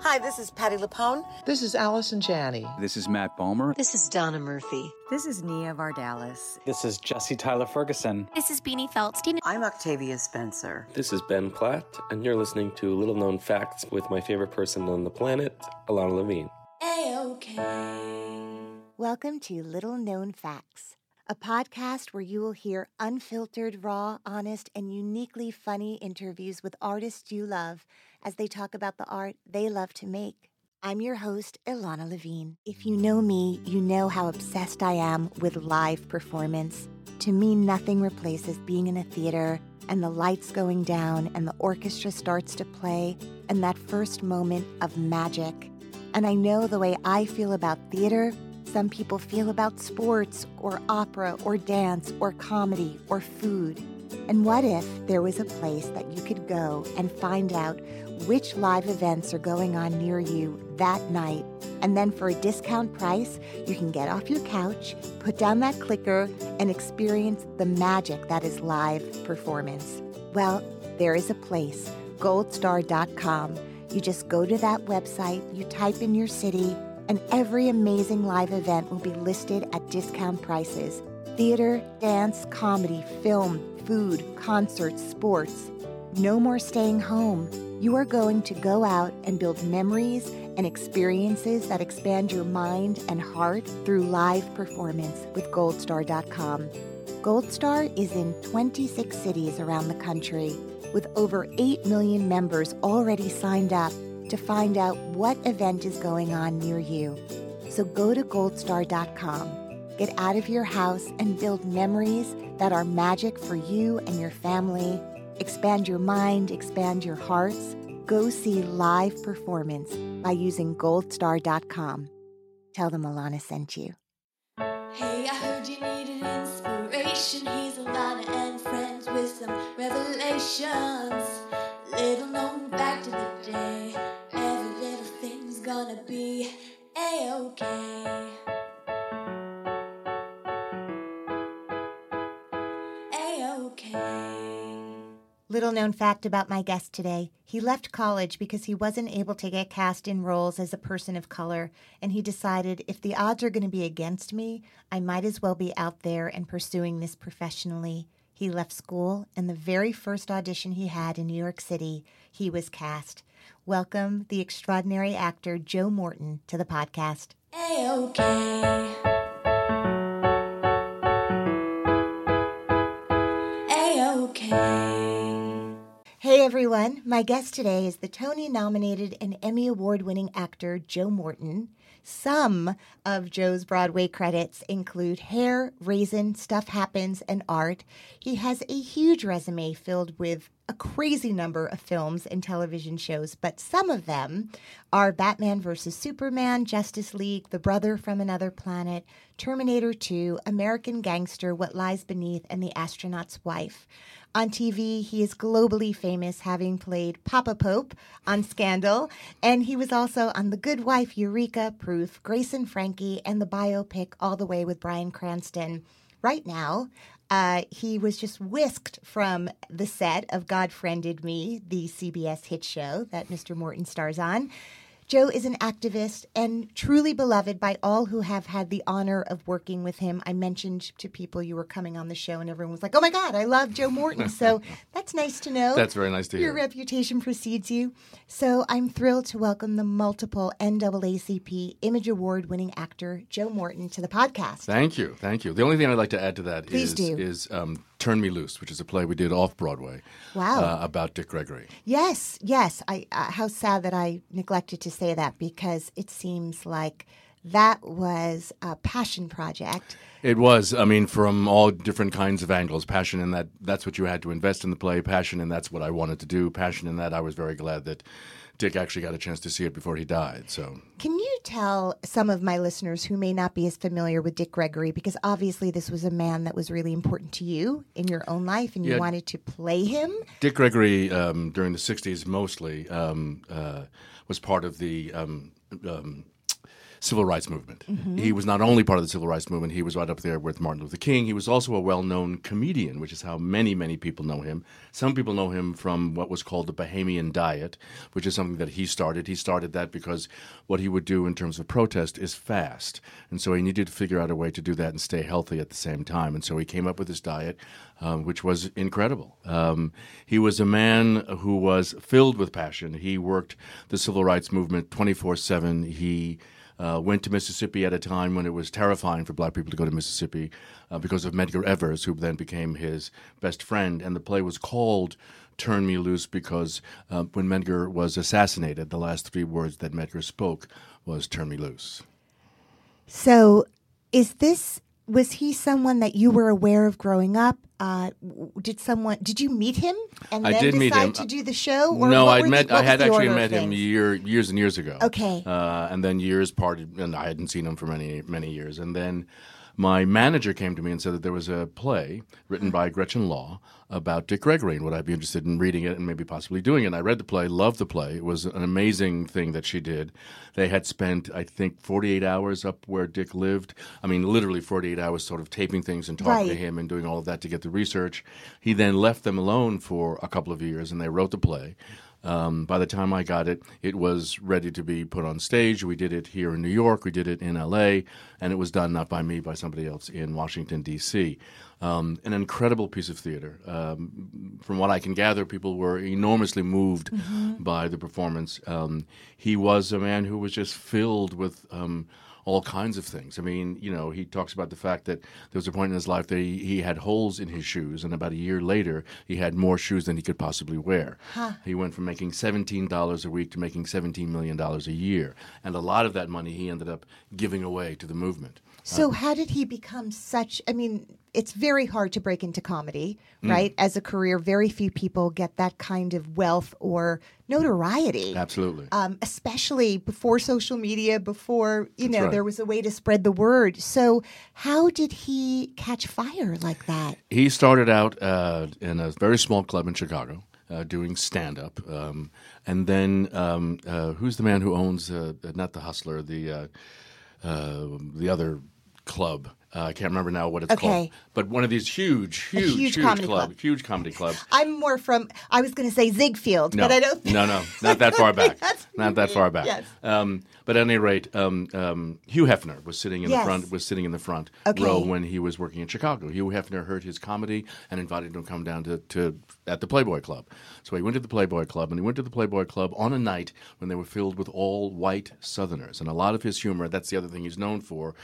Hi, this is Patti LuPone. This is Allison Janney. This is Matt Bomer. This is Donna Murphy. This is Nia Vardalos. This is Jesse Tyler Ferguson. This is Beanie Feldstein. I'm Octavia Spencer. This is Ben Platt, and you're listening to Little Known Facts with my favorite person on the planet, Ilana Levine. A-OK. Welcome to Little Known Facts, a podcast where you will hear unfiltered, raw, honest, and uniquely funny interviews with artists you love as they talk about the art they love to make. I'm your host, Ilana Levine. If you know me, you know how obsessed I am with live performance. To me, nothing replaces being in a theater and the lights going down and the orchestra starts to play and that first moment of magic. And I know the way I feel about theater, some people feel about sports or opera or dance or comedy or food. And what if there was a place that you could go and find out which live events are going on near you that night? And then for a discount price, you can get off your couch, put down that clicker, and experience the magic that is live performance. Well, there is a place, goldstar.com. You just go to that website, you type in your city, and every amazing live event will be listed at discount prices theater, dance, comedy, film, food, concerts, sports. No more staying home. You are going to go out and build memories and experiences that expand your mind and heart through live performance with goldstar.com. Goldstar is in 26 cities around the country with over 8 million members already signed up to find out what event is going on near you. So go to goldstar.com, get out of your house, and build memories that are magic for you and your family. Expand your mind, expand your hearts. Go see live performance by using goldstar.com. Tell them Ilana sent you. Hey, I heard you needed inspiration. He's Ilana and friends with some revelations. Little known fact about my guest today he left college because he wasn't able to get cast in roles as a person of color, and he decided if the odds are going to be against me, I might as well be out there and pursuing this professionally. He left school, and the very first audition he had in New York City, he was cast. Welcome the extraordinary actor Joe Morton to the podcast. A-okay. Everyone, my guest today is the Tony nominated and Emmy Award winning actor Joe Morton. Some of Joe's Broadway credits include Hair, Raisin, Stuff Happens, and Art. He has a huge resume filled with a crazy number of films and television shows, but some of them are Batman vs. Superman, Justice League, The Brother from Another Planet, Terminator 2, American Gangster, What Lies Beneath, and The Astronaut's Wife. On TV, he is globally famous, having played Papa Pope on Scandal, and he was also on The Good Wife, Eureka, Proof, Grace and Frankie, and the biopic All the Way with Bryan Cranston. Right now, uh, he was just whisked from the set of God Friended Me, the CBS hit show that Mr. Morton stars on. Joe is an activist and truly beloved by all who have had the honor of working with him. I mentioned to people you were coming on the show, and everyone was like, "Oh my God, I love Joe Morton." So that's nice to know. That's very nice to Your hear. Your reputation precedes you. So I'm thrilled to welcome the multiple NAACP Image Award winning actor Joe Morton to the podcast. Thank you, thank you. The only thing I'd like to add to that Please is do. is um, "Turn Me Loose," which is a play we did off Broadway. Wow. Uh, about Dick Gregory. Yes, yes. I uh, how sad that I neglected to say that because it seems like that was a passion project. It was, I mean, from all different kinds of angles. Passion in that that's what you had to invest in the play. Passion in that's what I wanted to do. Passion in that I was very glad that Dick actually got a chance to see it before he died. So Can you tell some of my listeners who may not be as familiar with Dick Gregory because obviously this was a man that was really important to you in your own life and you Yeah. wanted to play him? Dick Gregory, um, during the '60s, mostly um, uh, was part of the um, um, civil rights movement. He was not only part of the civil rights movement, he was right up there with Martin Luther King. He was also a well known comedian, which is how many, many people know him. Some people know him from what was called the Bahamian Diet, which is something that he started. He started that because what he would do in terms of protest is fast. And so he needed to figure out a way to do that and stay healthy at the same time. And so he came up with this diet, um, which was incredible. Um, he was a man who was filled with passion. He worked the civil rights movement 24 7. He uh, went to Mississippi at a time when it was terrifying for black people to go to Mississippi uh, because of Medgar Evers, who then became his best friend. And the play was called Turn Me Loose because uh, when Medgar was assassinated, the last three words that Medgar spoke was Turn Me Loose. So, is this was he someone that you were aware of growing up? Uh, did someone did you meet him and I then did decide meet him. to do the show? Or no, I'd met. the, I had actually met him year, years and years ago. Okay. uh, and then years parted, and I hadn't seen him for many, many years. And then my manager came to me and said that there was a play written by Gretchen Law about Dick Gregory, and would I be interested in reading it and maybe possibly doing it? And I read the play, loved the play. It was an amazing thing that she did. They had spent, I think, 48 hours up where Dick lived. I mean, literally 48 hours sort of taping things and talking to him and doing all of that to get the research. He then left them alone for a couple of years, and they wrote the play. Um, by the time I got it, it was ready to be put on stage. We did it here in New York, we did it in LA, and it was done not by me, by somebody else in Washington, D.C. Um, an incredible piece of theater. Um, from what I can gather, people were enormously moved by the performance. Um, he was a man who was just filled with. Um, all kinds of things. I mean, you know, he talks about the fact that there was a point in his life that he, he had holes in his shoes, and about a year later, he had more shoes than he could possibly wear. He went from making $17 a week to making $17 million a year. And a lot of that money he ended up giving away to the movement. So, how did he become such? I mean, it's very hard to break into comedy, Mm. right? As a career, very few people get that kind of wealth or notoriety. Absolutely. Um, especially before social media, before you know right. there was a way to spread the word. So, how did he catch fire like that? He started out uh, in a very small club in Chicago. Uh, doing stand up. Um, and then, um, uh, who's the man who owns, uh, not the Hustler, the, uh, uh, the other club? Uh, I can't remember now what it's Okay. called. But one of these huge, huge, huge huge, comedy club, club. huge comedy clubs. I'm more from. I was going to say Ziegfeld, No, but I don't. Think, no, no, not that far back. Not that far back. Yes. Um, but at any rate, um, um, Hugh Hefner was sitting in Yes. the front. Was sitting in the front Okay. row when he was working in Chicago. Hugh Hefner heard his comedy and invited him to come down to, to at the Playboy Club. So he went to the Playboy Club, and he went to the Playboy Club on a night when they were filled with all white Southerners. And a lot of his humor. That's the other thing he's known for.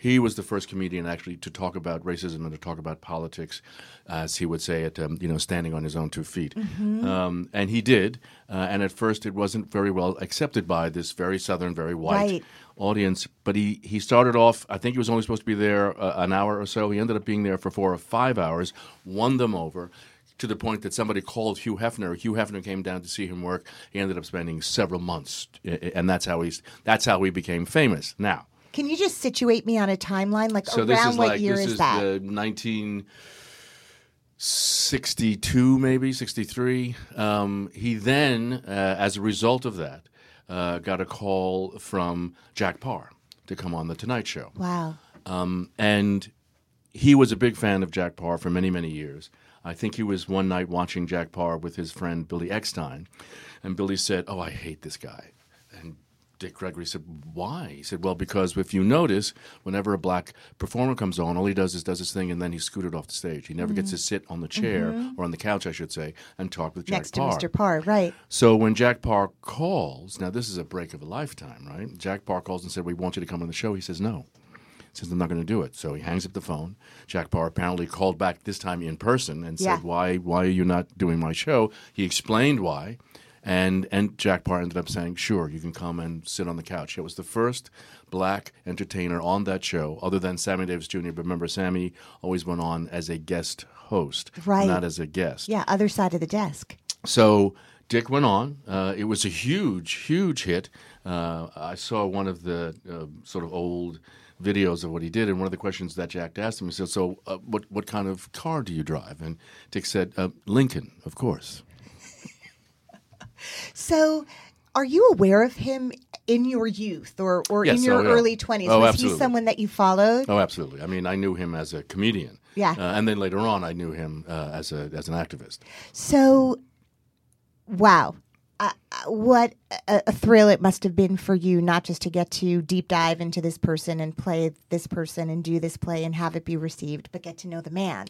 He was the first comedian actually to talk about racism and to talk about politics, as he would say it, um, you know, standing on his own two feet. Um, and he did. Uh, and at first, it wasn't very well accepted by this very southern, very white Right. audience. But he, he started off, I think he was only supposed to be there uh, an hour or so. He ended up being there for four or five hours, won them over. To the point that somebody called Hugh Hefner. Hugh Hefner came down to see him work. He ended up spending several months, and that's how he's that's how he became famous. Now, Can you just situate me on a timeline? Like so around this is what like year this is, is that? the 1962 maybe 63 um, he then uh, as a result of that uh, got a call from Jack Paar to come on the tonight show wow. um, and he was a big fan of Jack Paar for many, many years. I think he was one night watching Jack Parr with his friend Billy Eckstine, and Billy said, "Oh, I hate this guy." Dick Gregory said, "Why?" He said, "Well, because if you notice, whenever a black performer comes on, all he does is does his thing, and then he's scooted off the stage. He never gets to sit on the chair mm-hmm. or on the couch, I should say, and talk with Jack Next to Mr. Paar, right? So when Jack Paar calls, now this is a break of a lifetime, right? Jack Paar calls and said, "We want you to come on the show." He says, "No." He says, "I'm not going to do it." So he hangs up the phone. Jack Paar apparently called back this time in person and Yeah. said, "Why? Why are you not doing my show?" He explained why, and and Jack Paar ended up saying, "Sure, you can come and sit on the couch." It was the first black entertainer on that show, other than Sammy Davis Jr. But remember, Sammy always went on as a guest host, Right. not as a guest. Yeah, other side of the desk. So Dick went on. Uh, it was a huge, huge hit. Uh, I saw one of the uh, sort of old videos of what he did, and one of the questions that Jack asked him, he said, "So, uh, what what kind of car do you drive?" And Dick said, uh, "Lincoln, of course." So, are you aware of him in your youth or, or Yes, in your oh, yeah. early 20s? Oh, was absolutely. he someone that you followed? Oh, absolutely. I mean, I knew him as a comedian. Yeah. Uh, and then later on, I knew him uh, as a as an activist. So, wow. Uh, what a, a thrill it must have been for you not just to get to deep dive into this person and play this person and do this play and have it be received, but get to know the man.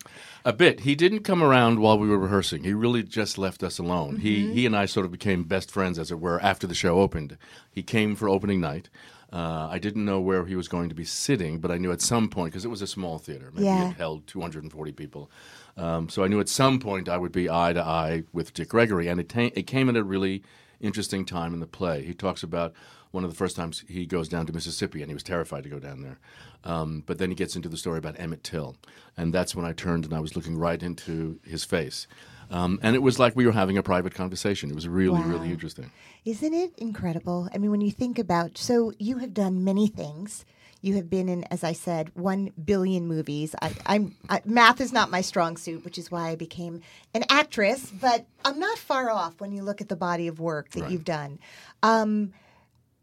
A bit. He didn't come around while we were rehearsing. He really just left us alone. He he and I sort of became best friends, as it were, after the show opened. He came for opening night. Uh, I didn't know where he was going to be sitting, but I knew at some point because it was a small theater. Maybe Yeah. it held 240 people. Um, so I knew at some point I would be eye to eye with Dick Gregory, and it, ta- it came at a really interesting time in the play. He talks about one of the first times he goes down to Mississippi, and he was terrified to go down there. Um, but then he gets into the story about Emmett Till, and that's when I turned and I was looking right into his face. Um, and it was like we were having a private conversation. It was really, really interesting. Isn't it incredible? I mean, when you think about, so you have done many things. You have been in, as I said, one billion movies. I, I'm I, math is not my strong suit, which is why I became an actress. But I'm not far off when you look at the body of work that Right. you've done. Um,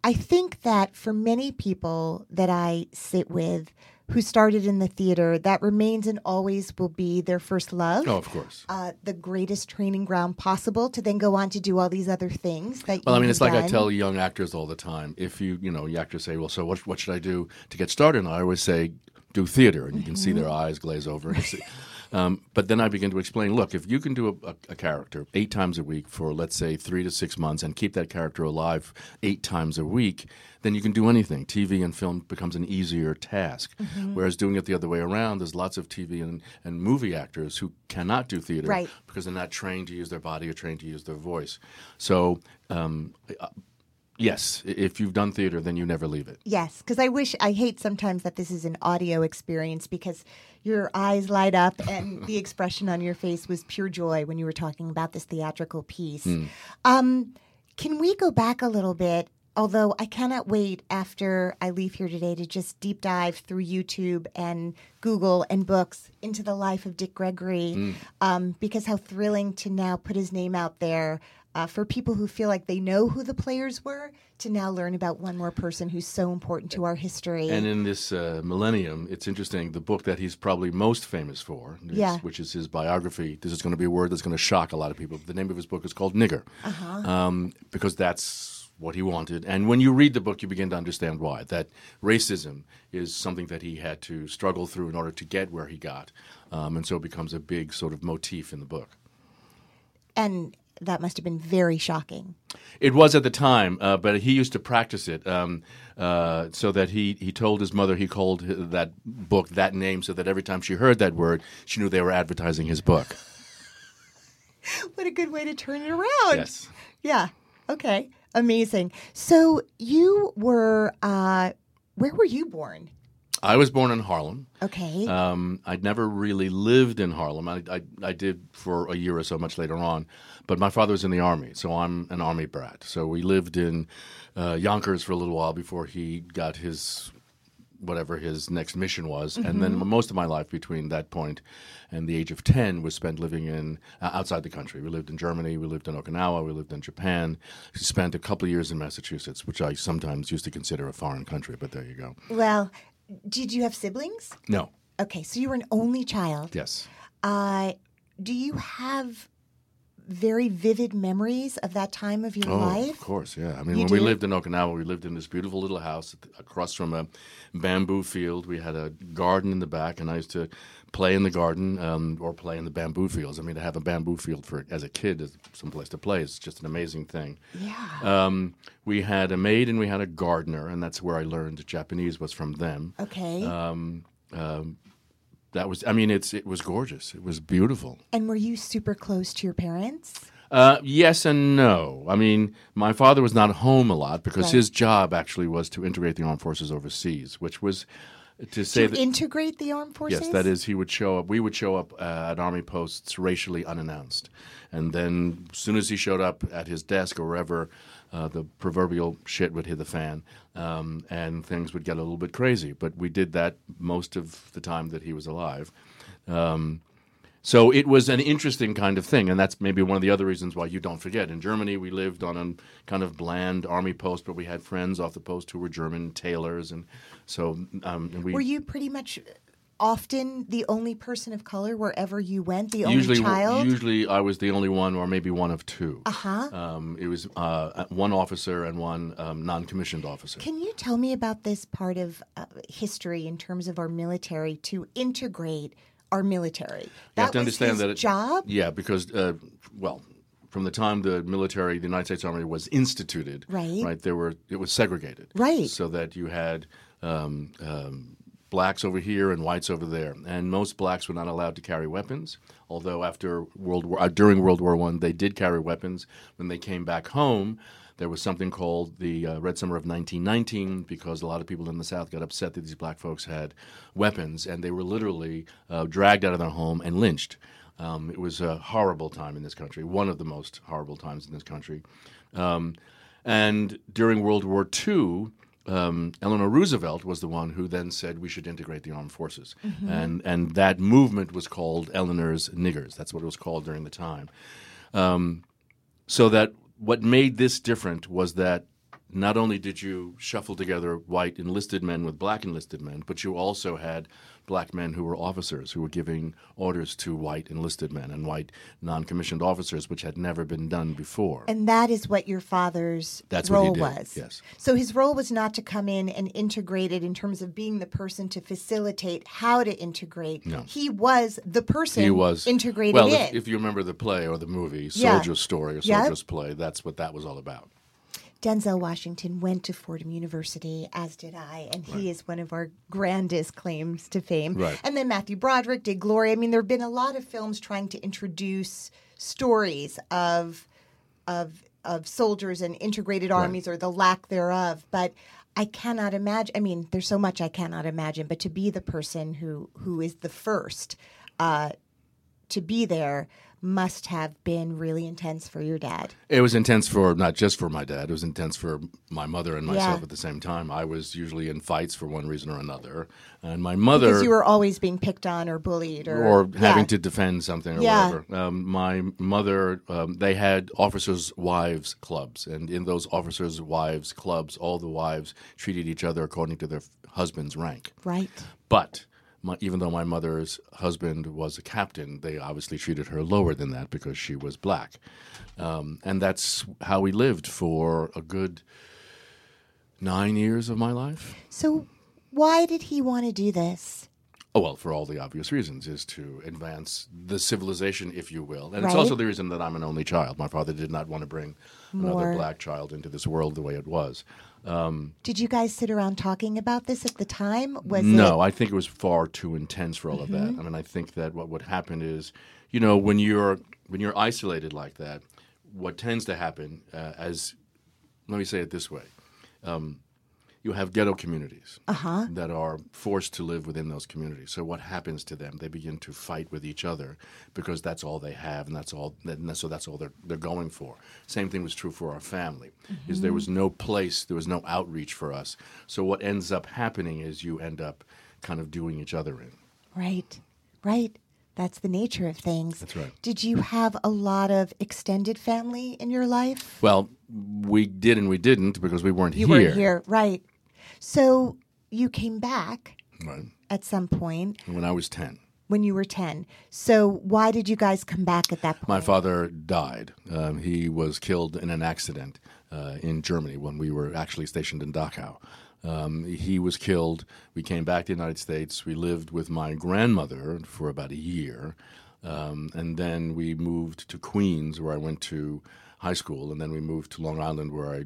I think that for many people that I sit with who started in the theater, that remains and always will be their first love Oh, of course. uh, the greatest training ground possible to then go on to do all these other things that Well, I mean, it's like I tell young actors all the time. If you, you know, you actors say, "Well, so what? What should I do to get started?" And I always say, "Do theater," and you can see their eyes glaze over. And it's- um, but then I begin to explain. Look, if you can do a, a, a character eight times a week for, let's say, three to six months, and keep that character alive eight times a week, then you can do anything. TV and film becomes an easier task. Whereas doing it the other way around, there's lots of TV and, and movie actors who cannot do theater Right. because they're not trained to use their body or trained to use their voice. So, um, uh, yes, if you've done theater, then you never leave it. Yes, because I wish I hate sometimes that this is an audio experience because your eyes light up and the expression on your face was pure joy when you were talking about this theatrical piece. Hmm. Um, can we go back a little bit? Although I cannot wait after I leave here today to just deep dive through YouTube and Google and books into the life of Dick Gregory, Hmm. um, because how thrilling to now put his name out there uh, for people who feel like they know who the players were to now learn about one more person who's so important to our history. And in this uh, millennium, it's interesting. The book that he's probably most famous for, is- Yeah. which is his biography. This is going to be a word that's going to shock a lot of people. The name of his book is called Nigger, um, because that's what he wanted. And when you read the book, you begin to understand why. That racism is something that he had to struggle through in order to get where he got, um, and so it becomes a big sort of motif in the book. and that must have been very shocking. It was at the time, uh, but he used to practice it um, uh, so that he, he told his mother he called that book that name so that every time she heard that word, she knew they were advertising his book. What a good way to turn it around. Yes. Yeah. Okay. Amazing. So you were, uh, where were you born? I was born in Harlem. Okay. Um, I'd never really lived in Harlem. I, I, I did for a year or so much later on. But my father was in the Army, so I'm an Army brat. So we lived in uh, Yonkers for a little while before he got his whatever his next mission was. And then most of my life between that point and the age of 10 was spent living in uh, outside the country. We lived in Germany, we lived in Okinawa, we lived in Japan. We Spent a couple of years in Massachusetts, which I sometimes used to consider a foreign country, but there you go. well, did you have siblings? No. Okay. So you were an only child. Yes. Uh, do you have very vivid memories of that time of your Oh, life? of course, yeah. I mean, You when we lived in Okinawa, we lived in this beautiful little house across from a bamboo field. We had a garden in the back, and I used to play in the garden um, or play in the bamboo fields. I mean, to have a bamboo field for as a kid is someplace to play is just an amazing thing. Yeah. Um, we had a maid and we had a gardener, and that's where I learned Japanese was from them. Okay. Um, That was, I mean, it's it was gorgeous. It was beautiful. and were you super close to your parents? Uh, yes and no. I mean, my father was not home a lot because Right. his job actually was to integrate the armed forces overseas, which was to say to that. integrate the armed forces? Yes, that is, he would show up. We would show up uh, at army posts racially unannounced, and then as soon as he showed up at his desk or wherever, uh, the proverbial shit would hit the fan, um, and things would get a little bit crazy. But we did that most of the time that he was alive. Um, So it was an interesting kind of thing, and that's maybe one of the other reasons why you don't forget. In Germany, we lived on a kind of bland army post, but we had friends off the post who were German tailors, and so um, and we Were you pretty much often the only person of color wherever you went? The only usually child? usually I was the only one, or maybe one of two. uh huh. Um, it was uh, one officer and one um, non-commissioned officer. Can you tell me about this part of uh, history in terms of our military to integrate our military? you have to understand that it, job. Yeah, because uh, well, from the time the military, the United States Army was instituted, Right. right, there were it was segregated, Right. so that you had. Um, um, Blacks over here and whites over there, and most blacks were not allowed to carry weapons. Although after World War, uh, during World War One, they did carry weapons. When they came back home, there was something called the uh, Red Summer of 1919 because a lot of people in the South got upset that these black folks had weapons, and they were literally uh, dragged out of their home and lynched. Um, it was a horrible time in this country, one of the most horrible times in this country. Um, and during World War II, um, Eleanor Roosevelt was the one who then said we should integrate the armed forces, and and that movement was called Eleanor's Niggers. That's what it was called during the time. Um, so that what made this different was that not only did you shuffle together white enlisted men with black enlisted men, but you also had black men who were officers who were giving orders to white enlisted men and white non-commissioned officers, which had never been done before. And that is what your father's That's role was. yes. So his role was not to come in and integrate it in terms of being the person to facilitate how to integrate. No. He was the person he was integrated well. in. If, if you remember the play or the movie, Yeah. Soldier's Story or Yep. Soldier's Play, that's what that was all about. Denzel Washington went to Fordham University, as did I, and he is one of our grandest claims to fame. Right. And then Matthew Broderick did Glory. I mean, there have been a lot of films trying to introduce stories of of of soldiers and integrated armies or the lack thereof, but I cannot imagine. I mean, there's so much I cannot imagine, but to be the person who who is the first uh, to be there must have been really intense for your dad. It was intense for not just for my dad. It was intense for my mother and myself Yeah. at the same time. I was usually in fights for one reason or another, and my mother Because you were always being picked on or bullied or, or having Yeah. to defend something or Yeah. whatever. Um, my mother, um, they had officers' wives clubs, and in those officers' wives clubs, all the wives treated each other according to their f- husband's rank. right. But my, even though my mother's husband was a captain, they obviously treated her lower than that because she was black. Um, and that's how we lived for a good nine years of my life. So why did he want to do this? Oh, well, for all the obvious reasons, is to advance the civilization, if you will. And it's also the reason that I'm an only child. My father did not want to bring More. another black child into this world the way it was. Did you guys sit around talking about this at the time? Was no, it Mm-hmm. I think it was far too intense for all of that. I mean, I think that what would happen is, you know, when you're when you're isolated like that, what tends to happen uh, as let me say it this way. Um, you have ghetto communities Uh-huh. that are forced to live within those communities. So what happens to them? They begin to fight with each other because that's all they have, and that's all. And so that's all they're they're going for. Same thing was true for our family. Is there was no place, there was no outreach for us. So what ends up happening is you end up kind of doing each other in. right? Right. That's the nature of things. That's right. Did you have a lot of extended family in your life? Well, we did and we didn't because we weren't You here. weren't here, right? So you came back Right. at some point When I was ten. when you were ten. So why did you guys come back at that point? My father died. Um, he was killed in an accident uh, in Germany when we were actually stationed in Dachau. Um, he was killed. We came back to the United States. We lived with my grandmother for about a year. Um, and then we moved to Queens, where I went to high school. And then we moved to Long Island, where I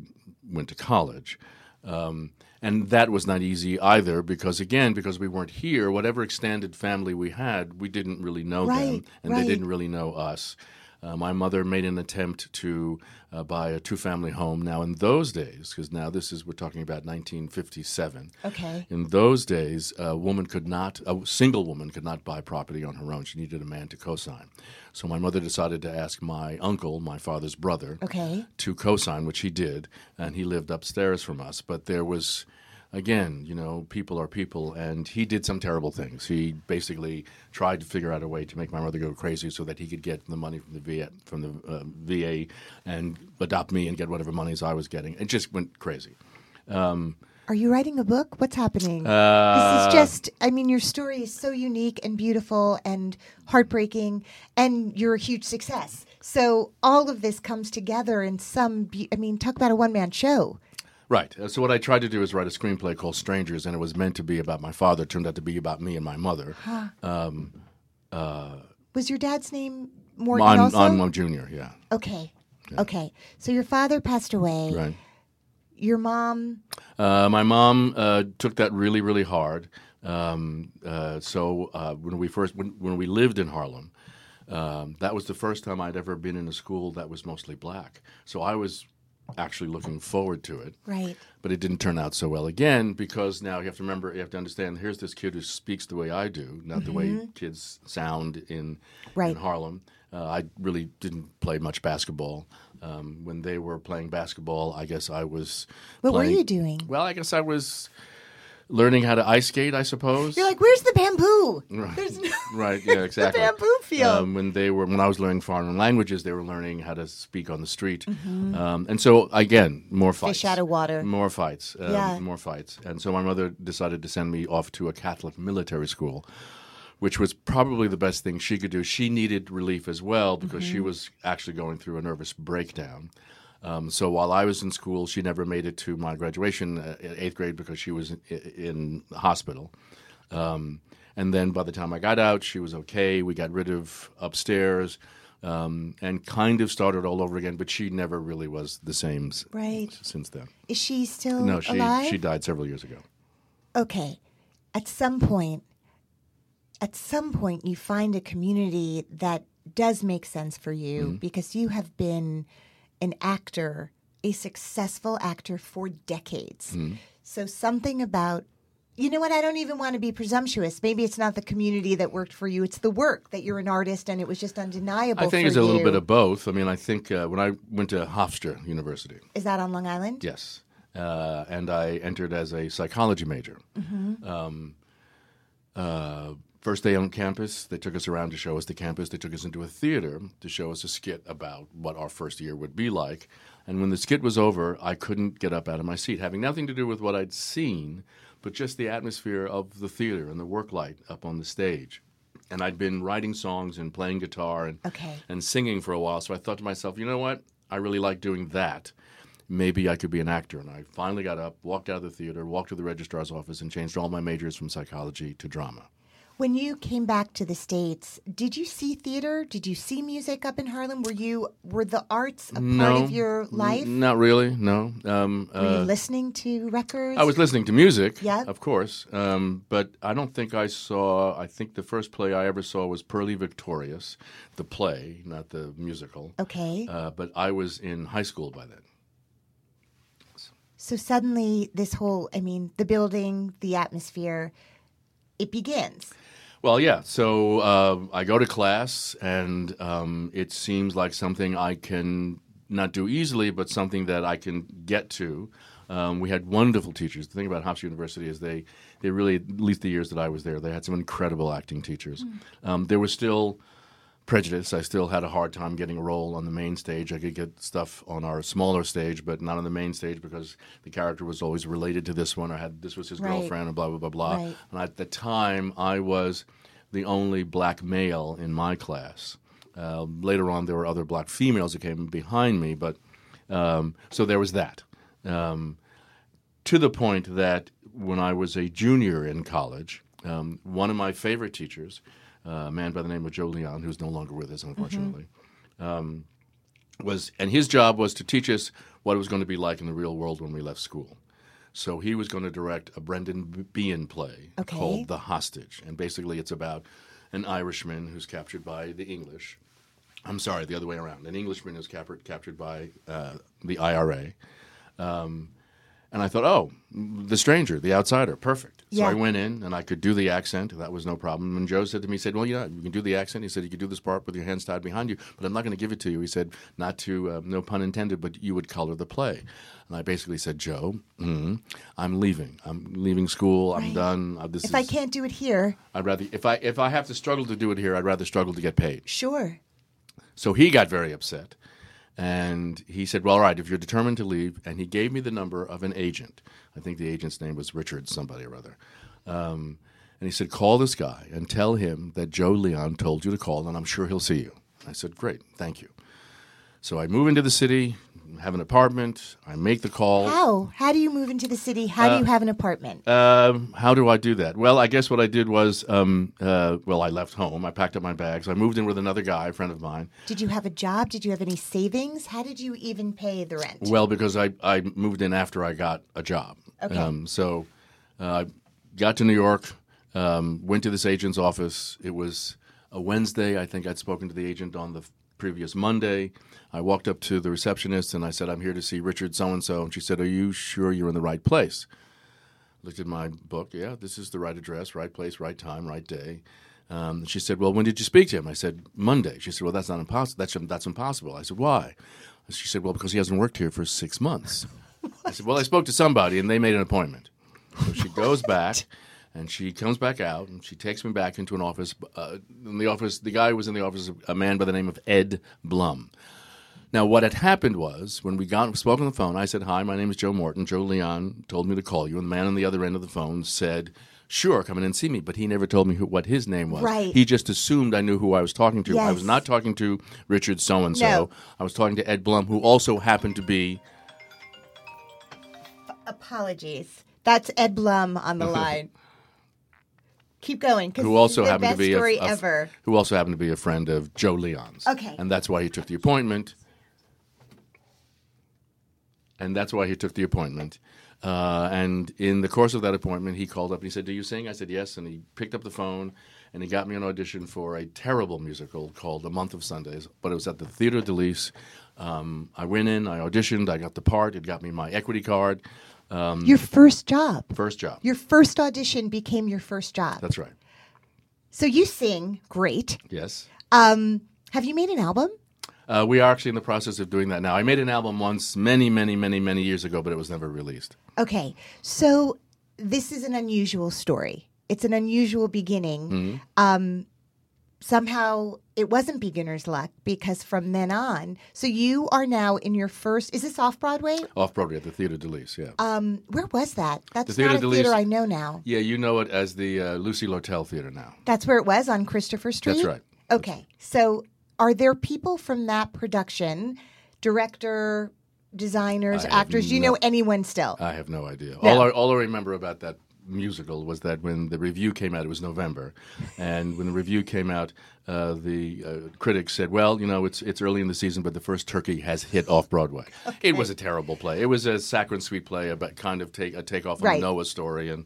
went to college. Um, and that was not easy either because, again, because we weren't here, whatever extended family we had, we didn't really know them, and right. they didn't really know us. Uh, my mother made an attempt to uh, buy a two family home. Now, in those days, because now this is, we're talking about 1957. Okay. In those days, a woman could not, a single woman could not buy property on her own. She needed a man to co sign. So my mother decided to ask my uncle, my father's brother, Okay. to co-sign, which he did, and he lived upstairs from us. But there was again, you know, people are people, and he did some terrible things. He basically tried to figure out a way to make my mother go crazy so that he could get the money from the VA, from the uh, VA and adopt me and get whatever monies I was getting. It just went crazy. Are you writing a book? What's happening? Uh, this is just, I mean, your story is so unique and beautiful and heartbreaking, and you're a huge success. So all of this comes together in some, be- I mean, talk about a one man show. Right. Uh, So what I tried to do is write a screenplay called Strangers, and it was meant to be about my father. It turned out to be about me and my mother. Was your dad's name Morgan I'm, also? Junior, yeah. okay. Okay. So your father passed away. Right. Your mom, Uh, my mom uh, took that really, really hard. Um, uh, so uh, when we first when, when we lived in Harlem, um, that was the first time I'd ever been in a school that was mostly black. So I was actually looking forward to it. right? But it didn't turn out so well again because now you have to remember, you have to understand. Here's this kid who speaks the way I do, not the way kids sound in Right. in Harlem. Uh, I really didn't play much basketball. Um, when they were playing basketball, I guess I was. What were you doing? Well, I guess I was learning how to ice skate. I suppose. You're like, where's the bamboo? Right. There's no right. Yeah. Exactly. bamboo field. Um, when they were when I was learning foreign languages, they were learning how to speak on the street, um, and so again, more fights. Mm-hmm. Fish out of water. More fights. Um, Yeah. More fights. And so my mother decided to send me off to a Catholic military school, which was probably the best thing she could do. She needed relief as well because Mm-hmm. she was actually going through a nervous breakdown. Um, so while I was in school, she never made it to my graduation uh, eighth grade because she was in, in the hospital. Um, and then by the time I got out, she was okay. We got rid of upstairs um, and kind of started all over again. But she never really was the same s- since then. Is she still No, she alive? she died several years ago. okay, at some point, at some point, you find a community that does make sense for you Mm-hmm. because you have been an actor, a successful actor for decades. Mm-hmm. So something about you know what? I don't even want to be presumptuous. Maybe it's not the community that worked for you; it's the work that you're an artist, and it was just undeniable. I think for it's a little bit of both. I mean, I think uh, when I went to Hofstra University, Is that on Long Island? yes, uh, and I entered as a psychology major. Um, uh, first day on campus, they took us around to show us the campus. They took us into a theater to show us a skit about what our first year would be like. And when the skit was over, I couldn't get up out of my seat, having nothing to do with what I'd seen, but just the atmosphere of the theater and the work light up on the stage. And I'd been writing songs and playing guitar and Okay. and singing for a while. So I thought to myself, you know what? I really like doing that. Maybe I could be an actor. And I finally got up, walked out of the theater, walked to the registrar's office, and changed all my majors from psychology to drama. When you came back to the states, did you see theater? Did you see music up in Harlem? Were you were the arts a part of your life? N- not really. No. Um, were you uh, listening to records? I was listening to music, Yeah. of course, um, but I don't think I saw. I think the first play I ever saw was Purlie Victorious, the play, not the musical. okay. Uh, but I was in high school by then. so suddenly, this whole I mean, the building, the atmosphere, it begins. Well, yeah. So uh, I go to class, and um, it seems like something I can not do easily, but something that I can get to. Um, we had wonderful teachers. The thing about Hofstra University is they, they really, at least the years that I was there, they had some incredible acting teachers. Um, there was still prejudice. I still had a hard time getting a role on the main stage. I could get stuff on our smaller stage, but not on the main stage because the character was always related to this one, or had this was his Right. girlfriend, and blah blah blah blah. Right. And at the time, I was the only black male in my class. Uh, later on, there were other black females that came behind me, but um, so there was that. Um, to the point that when I was a junior in college, um, one of my favorite teachers, a man by the name of Joe Leon, who's no longer with us, unfortunately, um, was and his job was to teach us what it was going to be like in the real world when we left school. So he was going to direct a Brendan Behan play Okay. called The Hostage, and basically it's about an Irishman who's captured by the English. I'm sorry, the other way around. An Englishman is captured captured by uh, the IRA, um, And I thought, oh, the stranger, the outsider, perfect. So Yeah. I went in and I could do the accent. That was no problem. And Joe said to me, he said, well, yeah, you can do the accent. He said, you could do this part with your hands tied behind you, but I'm not going to give it to you. He said, not to, uh, no pun intended, but you would color the play. And I basically said, Joe, mm, I'm leaving. I'm leaving school. I'm Right. done. Uh, this If is, I can't do it here, I'd rather, if I, if I have to struggle to do it here, I'd rather struggle to get paid. sure. So he got very upset. And he said, Well, all right, if you're determined to leave. And he gave me the number of an agent. I think the agent's name was Richard, somebody or other. Um, and he said, Call this guy and tell him that Joe Leon told you to call, and I'm sure he'll see you. I said, Great, thank you. So I move into the city, have an apartment, I make the call. How? How do you move into the city? How do you have an apartment? Um, how do I do that? Well, I guess what I did was, um, uh, well, I left home. I packed up my bags. I moved in with another guy, a friend of mine. did you have a job? Did you have any savings? How did you even pay the rent? Well, because I, I moved in after I got a job. Okay. Um, so uh, got to New York, um, went to this agent's office. It was a Wednesday. I think I'd spoken to the agent on the previous Monday. I walked up to the receptionist and I said, I'm here to see Richard so and so. And she said, Are you sure you're in the right place? Looked at my book. Yeah, this is the right address, right place, right time, right day. Um, she said, "Well, when did you speak to him?" I said, "Monday." She said, "Well, that's not impossible. That's that's impossible." I said, "Why?" She said, "Well, because he hasn't worked here for six months." I said, "Well, I spoke to somebody and they made an appointment." So she goes back, and she comes back out, and she takes me back into an office. Uh, in the office, the guy was in the office, a man by the name of Ed Blum. Now, what had happened was when we got spoke on the phone, I said, "Hi, my name is Joe Morton. Joe Leon told me to call you." And the man on the other end of the phone said, "Sure, come in and see me." But he never told me who, what his name was. Right. He just assumed I knew who I was talking to. I was not talking to Richard so and so. No. I was talking to Ed Blum, who also happened to be Apologies. That's Ed Blum on the line. Keep going. who also the happened to be a- story a, who also happened to be a friend of Joe Leon's. Okay. and that's why he took the appointment. And that's why he took the appointment. Uh, and in the course of that appointment, he called up and he said, "Do you sing?" I said, "Yes." And he picked up the phone and he got me an audition for a terrible musical called A Month of Sundays, but it was at the Theatre de Lys. Um, I went in, I auditioned, I got the part. It got me my equity card. Um, Your first job. first job. Your first audition became your first job. That's right. So you sing great. Yes. Um, have you made an album? Uh, we are actually in the process of doing that now. I made an album once, many, many, many, many years ago, but it was never released. Okay. So this is an unusual story. It's an unusual beginning. Mm-hmm. Um, somehow it wasn't beginner's luck because from then on, so you are now in your first. Is this off Broadway? Off Broadway at the Theatre de Lys, yeah. Um, where was that? That's the Theatre not a de theater I know now. yeah, you know it as the uh, Lucy Lortel Theatre now. That's where it was on Christopher Street. That's right. Okay. So are there people from that production, director, designers, I actors? Do you no- know anyone still? I have no idea. No. All, I, all I remember about that musical was that when the review came out, it was November, and when the review came out, uh, the uh, critics said, "Well, you know, it's it's early in the season, but the first turkey has hit off Broadway." It was a terrible play. It was a saccharine sweet play, about kind of take a takeoff on Right. the Noah story, and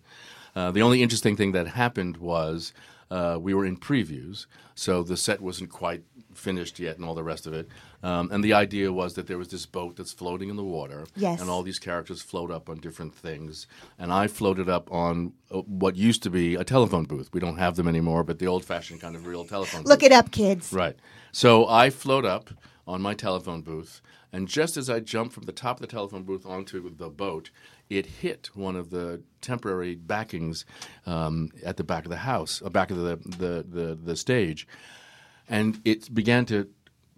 uh, the only interesting thing that happened was uh, we were in previews, so the set wasn't quite finished yet, and all the rest of it. Um, and the idea was that there was this boat that's floating in the water, Yes. and all these characters float up on different things. And I floated up on uh, what used to be a telephone booth. We don't have them anymore, but the old-fashioned kind of real telephone. Look booth. it up, kids. Right. So I float up on my telephone booth, and just as I jump from the top of the telephone booth onto the boat, it hit one of the temporary backings um, at the back of the house, uh, back of the, the, the, the stage, and it began to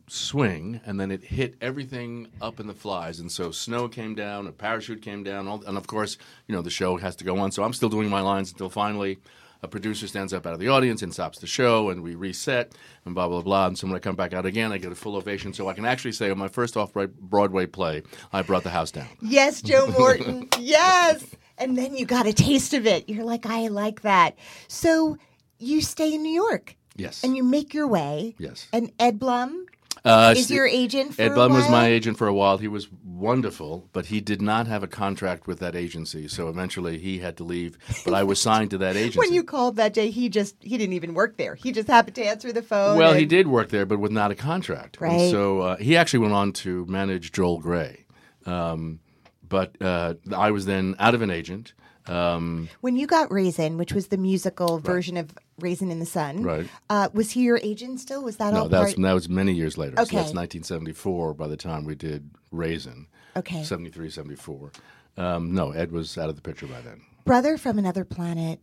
swing, and then it hit everything up in the flies, and so snow came down, a parachute came down, all, and of course, you know, the show has to go on. So I'm still doing my lines until finally a producer stands up out of the audience and stops the show, and we reset, and blah blah blah. And so when I come back out again, I get a full ovation. So I can actually say on my first off Broadway play, I brought the house down. Yes, Joe Morton. yes. And then you got a taste of it. You're like, I like that. So you stay in New York Yes. and you make your way. Yes. And Ed Blum Uh, is your agent for Ed Blum was my agent for a while. He was wonderful, but he did not have a contract with that agency, so eventually he had to leave. But I was signed to that agency. When you called that day, he just he didn't even work there. He just happened to answer the phone. Well, he did work there, but with not a contract. And Right. so uh, he actually went on to manage Joel Grey. Um, but uh, I was then out of an agent. Um, When you got Raisin, which was the musical version of Raisin in the Sun, Right. Uh, was he your agent still? Was that no, all that's part? that was many years later. Okay. So that's 1974. By the time we did Raisin, Okay. 73, 74. Um, no, Ed was out of the picture by then. Brother from Another Planet,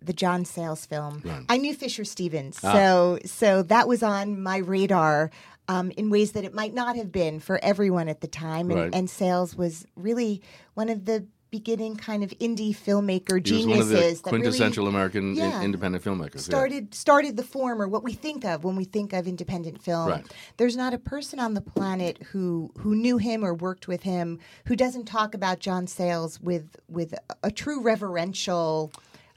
the John Sayles film. Right. I knew Fisher Stevens, Ah. so so that was on my radar um, in ways that it might not have been for everyone at the time. And, Right. and Sayles was really one of the beginning kind of indie filmmaker He was one of geniuses the that really quintessential American in- independent filmmakers. yeah. started started the form or what we think of when we think of independent film. Right. There's not a person on the planet who who knew him or worked with him who doesn't talk about John Sayles with with a true reverential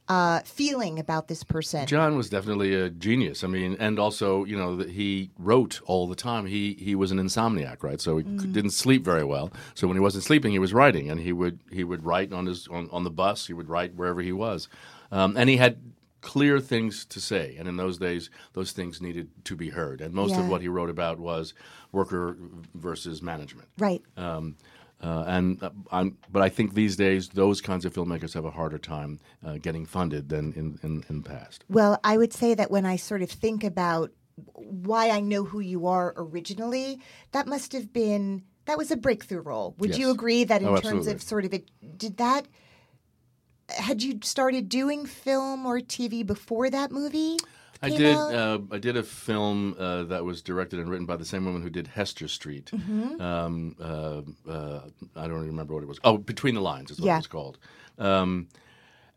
uh, feeling about this person. John was definitely a genius. I mean, and also, you know, that he wrote all the time. He he was an insomniac, right? So he Mm. didn't sleep very well. So when he wasn't sleeping, he was writing, and he would he would write on his on, on the bus. He would write wherever he was, um, and he had clear things to say. And in those days, those things needed to be heard. And most of what he wrote about was worker versus management. right. Um, uh, and uh, I'm, but I think these days those kinds of filmmakers have a harder time uh, getting funded than in, in, in the past. Well, I would say that when I sort of think about why I know who you are originally, that must have been that was a breakthrough role. Would you agree that in Oh, terms of sort of it did that had you started doing film or TV before that movie? I did. Uh, I did a film uh, that was directed and written by the same woman who did Hester Street. Mm-hmm. Um, uh, uh, I don't even remember what it was. Oh, Between the Lines is what Yeah. it was called. Um,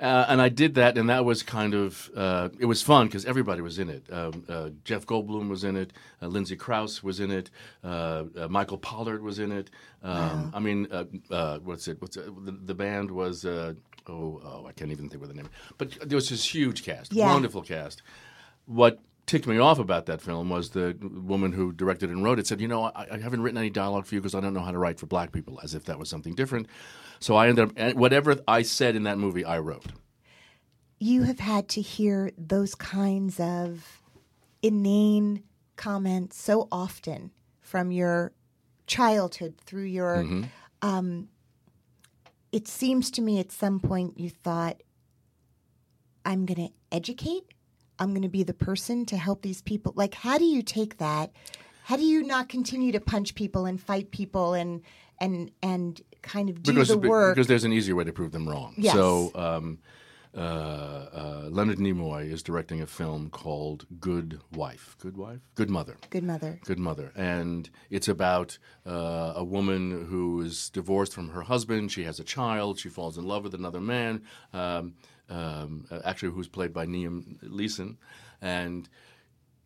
uh, and I did that, and that was kind of uh, it was fun because everybody was in it. Um, uh, Jeff Goldblum was in it. Uh, Lindsay Crouse was in it. Uh, uh, Michael Pollard was in it. Um, I mean, uh, uh, what's it? What's it? The, the band was. Uh, oh, oh, I can't even think of the name. But there was this huge cast, Yeah. wonderful cast what ticked me off about that film was the woman who directed and wrote it said, "You know, I, I haven't written any dialogue for you because I don't know how to write for black people," as if that was something different. So I ended up whatever I said in that movie, I wrote. you have had to hear those kinds of inane comments so often from your childhood through your um, it seems to me at some point you thought i'm going to educate i'm going to be the person to help these people like how do you take that how do you not continue to punch people and fight people and and and kind of do because the work because there's an easier way to prove them wrong. Yes. So um, uh, uh, Leonard Nimoy is directing a film called Good Wife, Good Wife, Good Mother. good mother Good Mother. And it's about uh, a woman who is divorced from her husband. She has a child. She falls in love with another man, um, um, uh, actually, who's played by Liam Neeson. And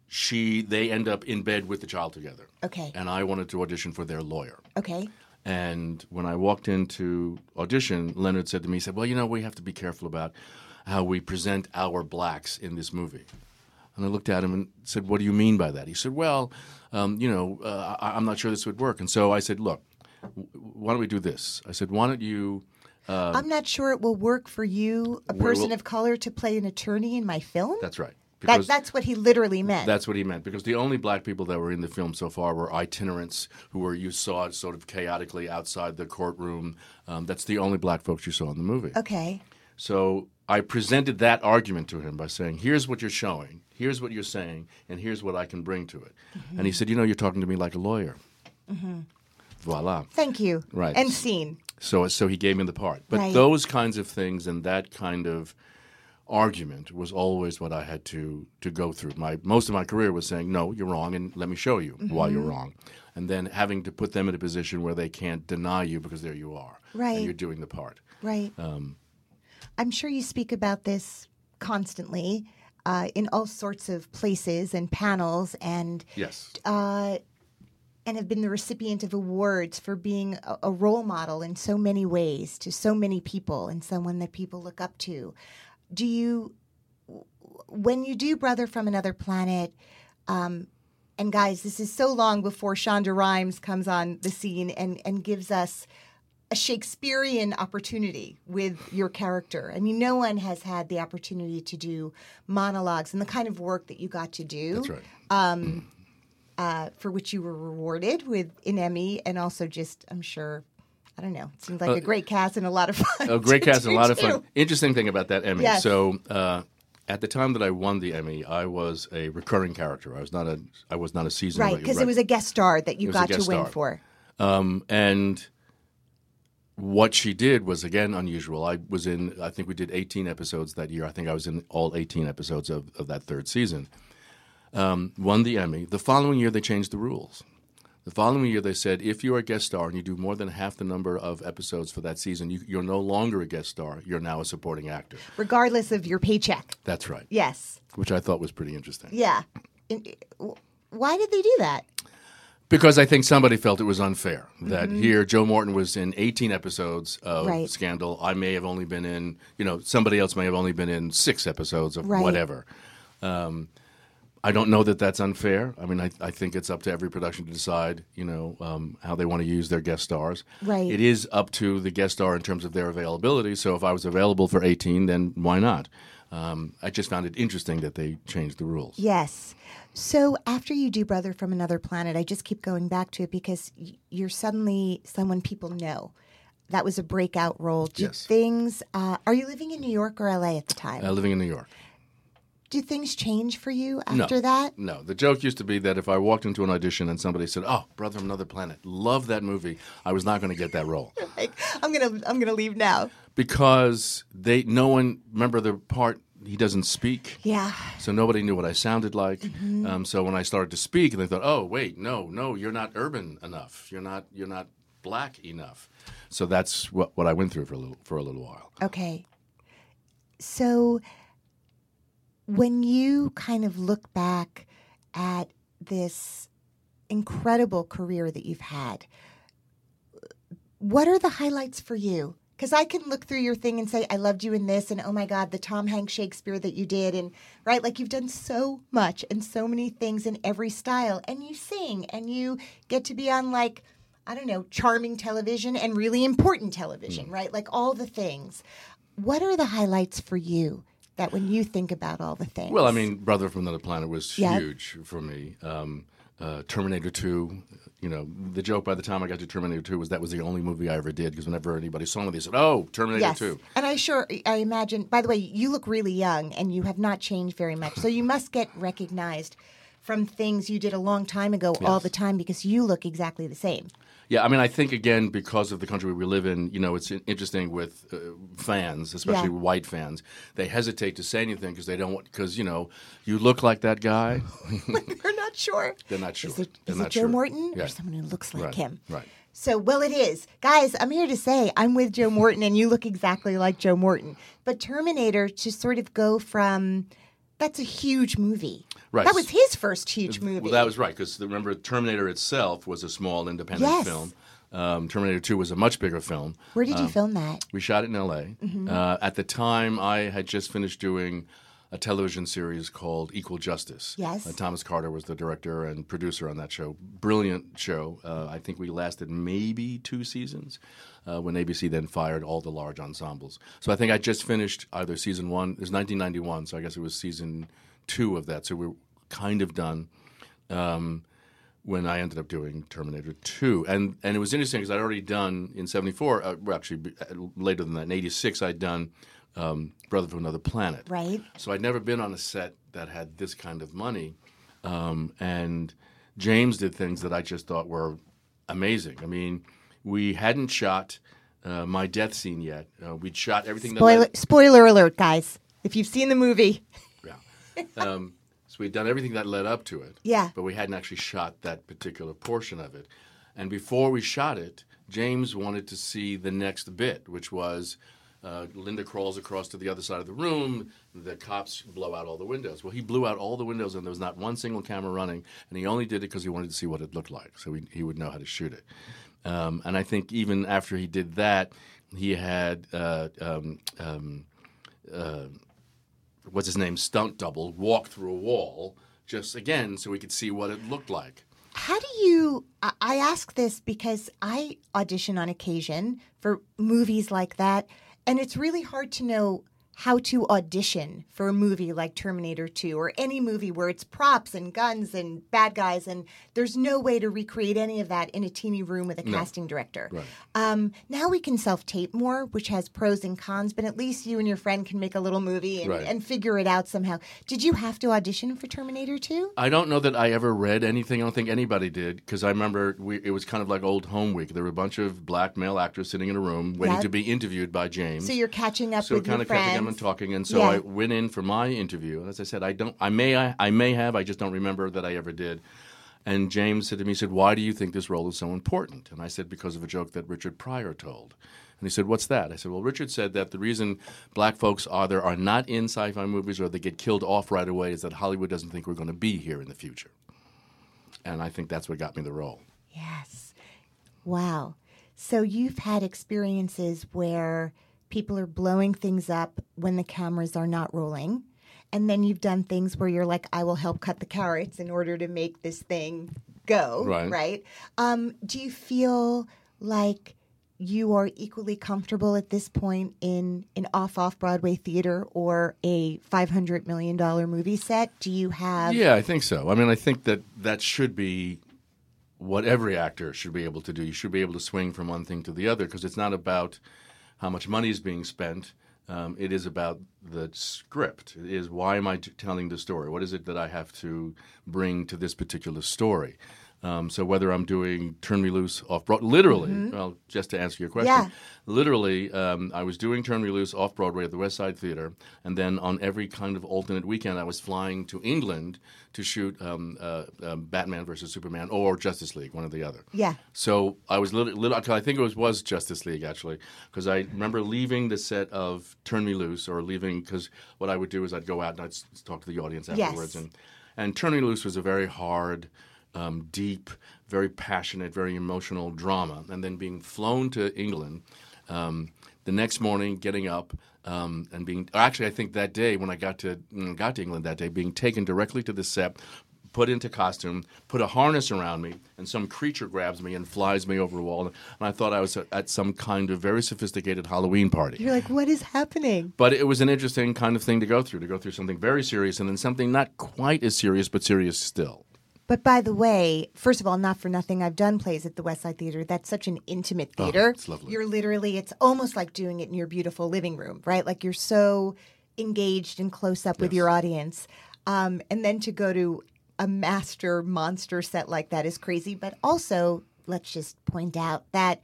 she, they end up in bed with the child together. Okay. And I wanted to audition for their lawyer. okay And when I walked into audition, Leonard said to me, he said, Well, you know, we have to be careful about how we present our blacks in this movie. And I looked at him and said, What do you mean by that? He said, Well, um, you know, uh, I- I'm not sure this would work. And so I said, Look, w- why don't we do this? I said, Why don't you. I'm not sure it will work for you, a person will- of color, to play an attorney in my film. That's right. that, that's what he literally meant. That's what he meant because the only black people that were in the film so far were itinerants who were you saw sort of chaotically outside the courtroom. Um, that's the only black folks you saw in the movie. okay. So I presented that argument to him by saying, "Here's what you're showing, here's what you're saying, and here's what I can bring to it." Mm-hmm. And he said, "You know, you're talking to me like a lawyer." Voila. Thank you. Right. And scene. So so he gave me the part. But Right. those kinds of things and that kind of argument was always what I had to to go through. My most of my career was saying, "No, you're wrong, and let me show you why Mm-hmm. you're wrong." And then having to put them in a position where they can't deny you because there you are, Right. And you're doing the part. Right. Um, I'm sure you speak about this constantly uh, in all sorts of places and panels and Yes. uh, and have been the recipient of awards for being a, a role model in so many ways to so many people and someone that people look up to. Do you, when you do Brother from Another Planet, um, and guys, this is so long before Shonda Rhimes comes on the scene and, and gives us a Shakespearean opportunity with your character. I mean, no one has had the opportunity to do monologues and the kind of work that you got to do That's right. Uh, for which you were rewarded with an Emmy and also just, I'm sure, I don't know. It seems like a great cast and a lot of fun. A great cast and a lot of fun. Interesting thing about that Emmy. Yes. So uh, at the time that I won the Emmy, I was a recurring character. I was not a I was not a season Right, because it was a guest star that you It got to win star. for. Um, and what she did was again unusual. I was in. I think we did 18 episodes that year. I think I was in all 18 episodes of, of that third season. Um, won the Emmy. The following year, they changed the rules. The following year, they said if you're a guest star and you do more than half the number of episodes for that season, you, you're no longer a guest star. You're now a supporting actor. Regardless of your paycheck. That's right. Yes. Which I thought was pretty interesting. Yeah. Uh, Why did they do that? Because I think somebody felt it was unfair that here Joe Morton was in 18 episodes of Mm-hmm. Right. Scandal. I may have only been in, you know, somebody else may have only been in six episodes of Right. whatever. Um, I don't know that that's unfair. I mean, I, I think it's up to every production to decide, you know, um, how they want to use their guest stars. Right. It is up to the guest star in terms of their availability. So if I was available for 18, then why not? Um, I just found it interesting that they changed the rules. Yes. So after you do Brother from Another Planet, I just keep going back to it because you're suddenly someone people know. That was a breakout role. Yes. things, uh, are you living in New York or LA at the time? Uh, living in New York. Did things change for you No. after that? No, the joke used to be that if I walked into an audition and somebody said, "Oh, Brother from Another Planet, love that movie," I was not going to get that role Like, I'm gonna, I'm gonna leave now. because they, no one, remember the part he doesn't speak, Yeah. so nobody knew what I sounded like. Mm-hmm. Um, so when I started to speak, and they thought, "Oh, wait, no, no, you're not urban enough. You're not, you're not black enough." So that's what, what I went through for a little for a little while. Okay. So when you kind of look back at this incredible career that you've had, what are the highlights for you? Because I can look through your thing and say, I loved you in this, and oh my God, the Tom Hanks Shakespeare that you did, and right, like you've done so much and so many things in every style, and you sing, and you get to be on like, I don't know, charming television and really important television, hmm. right? Like all the things. What are the highlights for you that when you think about all the things? Well, I mean, Brother from Another Planet was Yeah. huge for me. Um, uh, Terminator 2, you know, the joke by the time I got to Terminator 2 was that was the only movie I ever did because whenever anybody saw me, they said, oh, Terminator yes. 2. And I sure, I imagine, by the way, you look really young and you have not changed very much. So you must get recognized from things you did a long time ago all the time because you look exactly the same. Yeah, I mean, I think, again, because of the country we live in, you know, it's interesting with uh, fans, especially Yeah. white fans. They hesitate to say anything because they don't want, because, you know, you look like that guy. They're not sure. They're not sure. Is it, They're it Joe sure. Morton or someone who looks like Right, him? right. So, well, it is. Guys, I'm here to say I'm with Joe Morton and you look exactly like Joe Morton. But Terminator to sort of go from that's a huge movie. Right. That was his first huge movie. Well, that was right because remember, Terminator itself was a small independent Yes. film. Um, Terminator 2 was a much bigger film. Where did you film that? We shot it in L.A. Mm-hmm. Uh, at the time, I had just finished doing a television series called Equal Justice. Yes. Uh, Thomas Carter was the director and producer on that show. Brilliant show. Uh, I think we lasted maybe two seasons uh, when ABC then fired all the large ensembles. So I think I just finished either season one. It was 1991, so I guess it was season two of that. So we are kind of done when I ended up doing Terminator 2. And and it was interesting because I'd already done in 74, uh, well, actually uh, later than that, in 86, I'd done um, Brother from Another Planet. Right. So I'd never been on a set that had this kind of money. Um, and James did things that I just thought were amazing. I mean, we hadn't shot uh, my death scene yet. Uh, we'd shot everything that Spoiler, spoiler alert, guys. If you've seen the movie. Um, so we'd done everything that led up to it. Yeah. But we hadn't actually shot that particular portion of it. And before we shot it, James wanted to see the next bit, which was uh, Linda crawls across to the other side of the room. The cops blow out all the windows. Well, he blew out all the windows, and there was not one single camera running. And he only did it because he wanted to see what it looked like, so he, he would know how to shoot it. Um, and I think even after he did that, he had uh, um, um, what's his name, stunt double, walk through a wall, just again, so we could see what it looked like. how do you? I, I ask this because I audition on occasion for movies like that, and it's really hard to know how to audition for a movie like Terminator 2 or any movie where it's props and guns and bad guys, and there's no way to recreate any of that in a teeny room with a casting director. Right. Um, now we can self tape more, which has pros and cons, but at least you and your friend can make a little movie and, Right. and figure it out somehow. Did you have to audition for Terminator 2? I don't know that I ever read anything. I don't think anybody did because I remember we, it was kind of like old home week. There were a bunch of black male actors sitting in a room waiting Yeah. to be interviewed by James. So you're catching up so with your of catching friends. them and talking, and so Yeah. I went in for my interview. And as I said, I don't, I may, I, I may have, I just don't remember that I ever did. And James said to me, he said, "Why do you think this role is so important?" And I said, "Because of a joke that Richard Pryor told." And he said, "What's that?" I said, "Well, Richard said that the reason black folks either are not in sci-fi movies or they get killed off right away is that Hollywood doesn't think we're going to be here in the future." And I think that's what got me the role. Yes. Wow. So you've had experiences where people are blowing things up when the cameras are not rolling. And then you've done things where you're like, I will help cut the carrots in order to make this thing go. Right. Um, do you feel like you are equally comfortable at this point in an off off Broadway theater or a $500 million movie set? Do you have. Yeah, I think so. I mean, I think that that should be what every actor should be able to do. You should be able to swing from one thing to the other because it's not about how much money is being spent. Um, it is about the script. It is why am I t- telling the story? What is it that I have to bring to this particular story? Um, so whether I'm doing Turn Me Loose off Broadway, literally, well, just to answer your question, Yeah. literally, um, I was doing Turn Me Loose off Broadway at the West Side Theater, and then on every kind of alternate weekend, I was flying to England to shoot um, uh, um, Batman versus Superman or Justice League, one or the other. Yeah. So I was little, little I think it was was Justice League actually, because I remember leaving the set of Turn Me Loose or leaving because what I would do is I'd go out and I'd s- talk to the audience Yes. afterwards, and and Turn Me Loose was a very hard, um, deep, very passionate, very emotional drama, and then being flown to England. Um, the next morning, getting up um, and being actually, I think that day when I got to I got to England that day, being taken directly to the set, put into costume, put a harness around me, and some creature grabs me and flies me over a wall. And I thought I was at some kind of very sophisticated Halloween party. You're like, what is happening? But it was an interesting kind of thing to go through, to go through something very serious and then something not quite as serious, but serious still. But by the way, first of all, not for nothing, I've done plays at the West Side Theater. That's such an intimate theater. Oh, it's lovely. You're literally, it's almost like doing it in your beautiful living room, right? Like you're so engaged and close up with your audience. Um, and then to go to a master monster set like that is crazy. But also, let's just point out that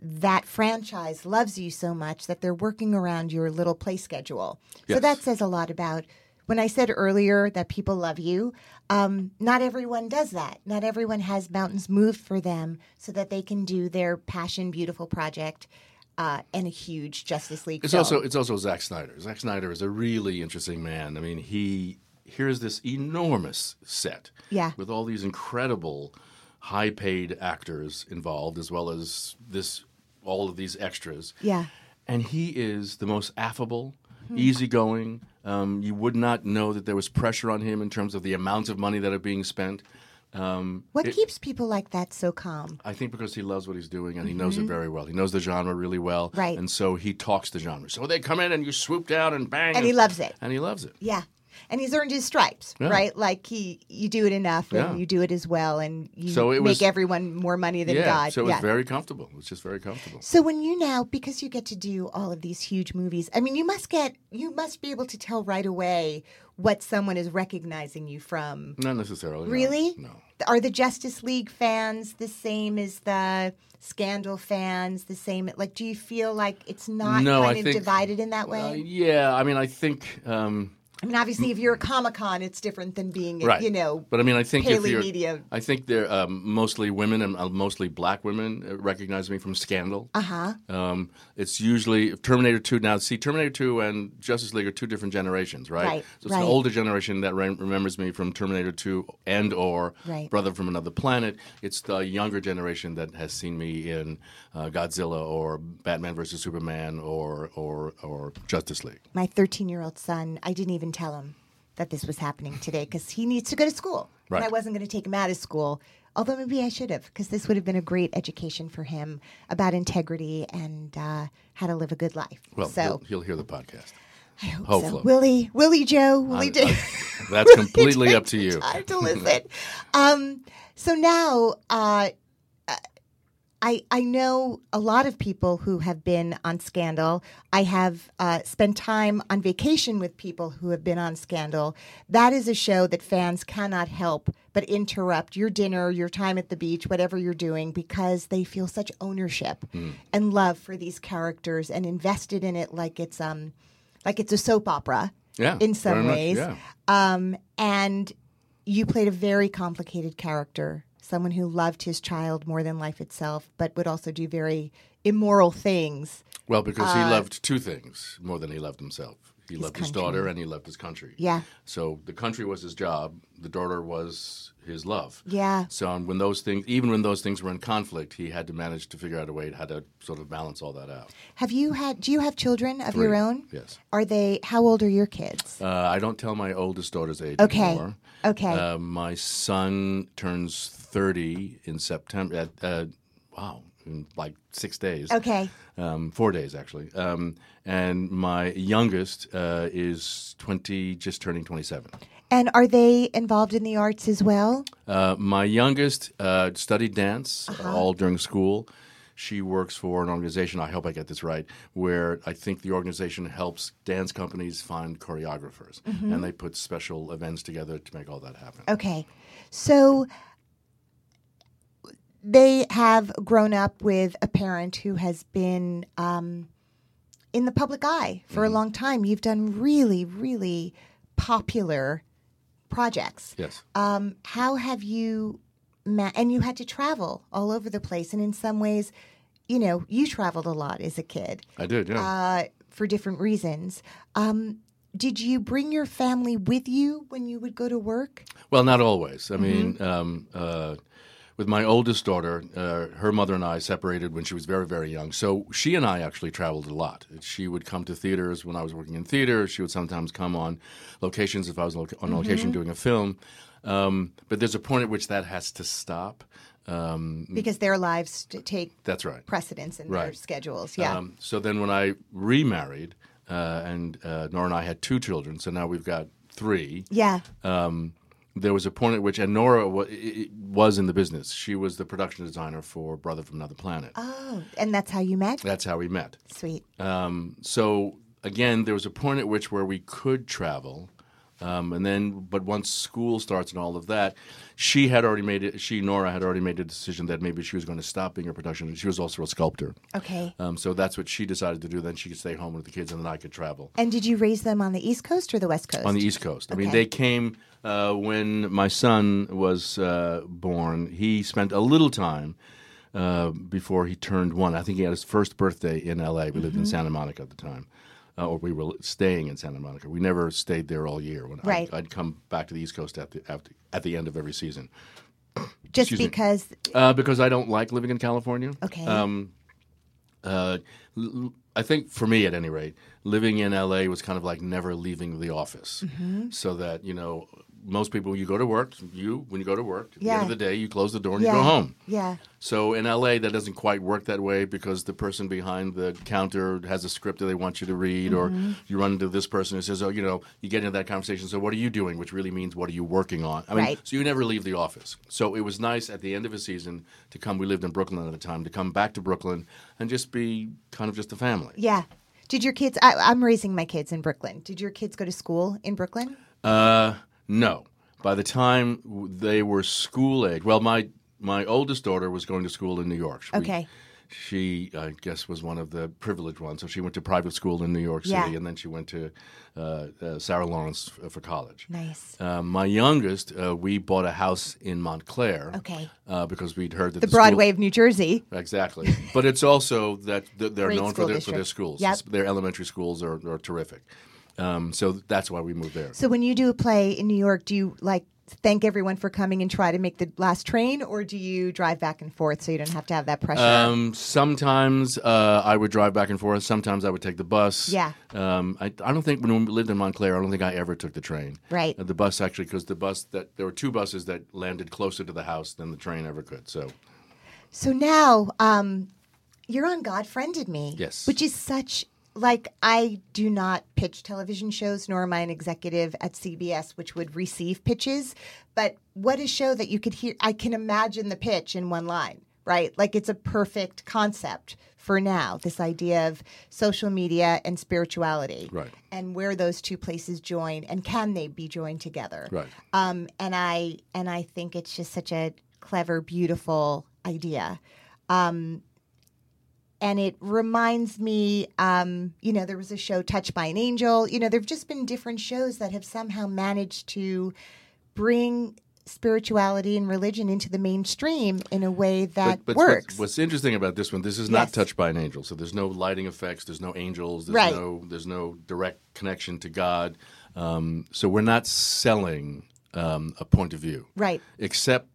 that franchise loves you so much that they're working around your little play schedule. So that says a lot about when I said earlier that people love you. Um, not everyone does that. Not everyone has mountains moved for them so that they can do their passion, beautiful project uh, and a huge Justice League. It's film. also it's also Zack Snyder. Zack Snyder is a really interesting man. I mean, he here's this enormous set, Yeah. with all these incredible, high-paid actors involved, as well as this all of these extras. yeah. and he is the most affable, Hmm. easygoing. Um, you would not know that there was pressure on him in terms of the amounts of money that are being spent. Um, What it- keeps people like that so calm? I think because he loves what he's doing and he knows it very well. He knows the genre really well, Mm-hmm. Right. And so he talks the genre. So they come in and you swoop down and bang, And he loves it. and he loves it. Yeah. And he's earned his stripes, Yeah. right? Like he, you do it enough, and Yeah. you do it as well, and you So it make was- everyone more money than yeah, God. so it yeah. was very comfortable. It was just very comfortable. So when you now, because you get to do all of these huge movies, I mean, you must get, you must be able to tell right away what someone is recognizing you from. Not necessarily. Really? No. Are the Justice League fans the same as the Scandal fans? The same? Like, do you feel like it's not No, I kind of think- divided in that Uh, way? yeah, I mean, I think. Um, I mean, obviously, if you're a Comic Con, it's different than being, right. you know, but I mean, I think if you're, Media. I think they're um, mostly women and uh, mostly black women uh, recognize me from Scandal. uh huh. Um, it's usually Terminator 2. Now, see, Terminator 2 and Justice League are two different generations, right? Right, So it's right. the older generation that re- remembers me from Terminator 2 and or Right. Brother from Another Planet. It's the younger generation that has seen me in uh, Godzilla or Batman versus Superman or, or, or Justice League. My 13 year old son, I didn't even tell him that this was happening today because he needs to go to school. And I wasn't going to take him out of school. Although maybe I should have, because this would have been a great education for him about integrity and uh, how to live a good life. Well, so he'll, he'll hear the podcast. I hope so. Willie, Willie Joe, Willie Joe. That's completely up to you. Time to listen. um, so now, uh, I I know a lot of people who have been on Scandal. I have uh, spent time on vacation with people who have been on Scandal. That is a show that fans cannot help but interrupt your dinner, your time at the beach, whatever you're doing, because they feel such ownership Hmm. and love for these characters and invested in it like it's um like it's a soap opera Yeah, in some very much, ways. yeah. Um, and you played a very complicated character, someone who loved his child more than life itself, but would also do very immoral things. Well, because he Uh, loved two things more than he loved himself. He loved his daughter and he loved his country. Yeah. So the country was his job. The daughter was his love. Yeah. So when those things, even when those things were in conflict, he had to manage to figure out a way how to sort of balance all that out. Have you had? Do you have children of your own? Yes. Are they? How old are your kids? Uh, I don't tell my oldest daughter's age Okay. anymore. Okay. Uh, my son turns 30 in September. At, uh, wow, in like six days. okay. um, four days actually. Um, and my youngest uh, is 20, just turning 27. And are they involved in the arts as well? Uh, my youngest uh, studied dance Uh-huh. all during school. She works for an organization, I hope I get this right, where I think the organization helps dance companies find choreographers. Mm-hmm. And they put special events together to make all that happen. Okay. So they have grown up with a parent who has been um, in the public eye for a long time. You've done really, really popular projects. Yes. Um, how have you, ma- and you had to travel all over the place. And in some ways, you know, you traveled a lot as a kid I did, yeah. uh, for different reasons. Um, did you bring your family with you when you would go to work? Well, not always. I Mm-hmm. mean, um, uh, with my oldest daughter, uh, her mother and I separated when she was very, very young. So she and I actually traveled a lot. She would come to theaters when I was working in theater. She would sometimes come on locations if I was on Mm-hmm. location doing a film. Um, but there's a point at which that has to stop. Um, Because their lives take that's right. precedence in their schedules. Yeah. Um, so then when I remarried, uh, and uh, Nora and I had two children, so now we've got three. yeah. um, there was a point at which, and Nora wa- i- i- was in the business. She was the production designer for Brother from Another Planet. Oh, and that's how you met? That's how we met. Sweet. Um, so again, there was a point at which where we could travel, um, and then, but once school starts and all of that, she had already made it. She Nora had already made a decision that maybe she was going to stop being a production. She was also a sculptor, Okay. um, so that's what she decided to do. Then she could stay home with the kids, and then I could travel. And did you raise them on the East Coast or the West Coast? on the East Coast. I mean, they came uh, when my son was uh, born. He spent a little time uh, before he turned one. I think he had his first birthday in L.A. We lived Mm-hmm. in Santa Monica at the time. Uh, or we were staying in Santa Monica. We never stayed there all year. When Right. I'd, I'd come back to the East Coast at the, after, at the end of every season. Just excuse because. Uh, because I don't like living in California. Okay. Um, uh, I think for me, at any rate, living in LA was kind of like never leaving the office. Mm-hmm. So that you know, most people, you go to work. You, when you go to work, at the end of the day, you close the door and yeah. you go home. Yeah. So in LA, that doesn't quite work that way because the person behind the counter has a script that they want you to read, or Mm-hmm. you run into this person who says, "Oh, you know," you get into that conversation. So what are you doing? Which really means, what are you working on? I mean, Right. so you never leave the office. So it was nice at the end of a season to come. We lived in Brooklyn at the time to come back to Brooklyn and just be kind of just a family. Yeah. Did your kids? I, I'm raising my kids in Brooklyn. Did your kids go to school in Brooklyn? Uh, no. By the time they were school age, well, my my oldest daughter was going to school in New York. We- Okay. she, I guess, was one of the privileged ones. So she went to private school in New York City, Yeah. and then she went to uh, uh, Sarah Lawrence f- for college. Nice. Uh, my youngest, uh, we bought a house in Montclair. Okay. Uh, because we'd heard that The the, school- Broadway of New Jersey. Exactly, but it's also that th- they're Great known for their, for their schools. Yep. Their elementary schools are, are terrific. Um, so that's why we moved there. So when you do a play in New York, do you like thank everyone for coming and try to make the last train, or do you drive back and forth so you don't have to have that pressure? Um, sometimes uh, I would drive back and forth. Sometimes I would take the bus. Yeah. Um, I, I don't think when we lived in Montclair, I don't think I ever took the train. Right. Uh, the bus actually, because the bus that there were two buses that landed closer to the house than the train ever could. So So now um, you're on God Friended Me. Yes. Which is such like I do not pitch television shows, nor am I an executive at CBS, which would receive pitches. But what a show that you could hear! I can imagine the pitch in one line, right? Like it's a perfect concept for now. This idea of social media and spirituality, Right. And where those two places join, and can they be joined together, Right. um, and I and I think it's just such a clever, beautiful idea. Um, and it reminds me, um, you know, there was a show Touched by an Angel. You know, there've just been different shows that have somehow managed to bring spirituality and religion into the mainstream in a way that but, but works. What's, what's interesting about this one, this is not Yes. touched by an angel. So there's no lighting effects, there's no angels, there's Right. no there's no direct connection to God. Um, so we're not selling um, a point of view, right. except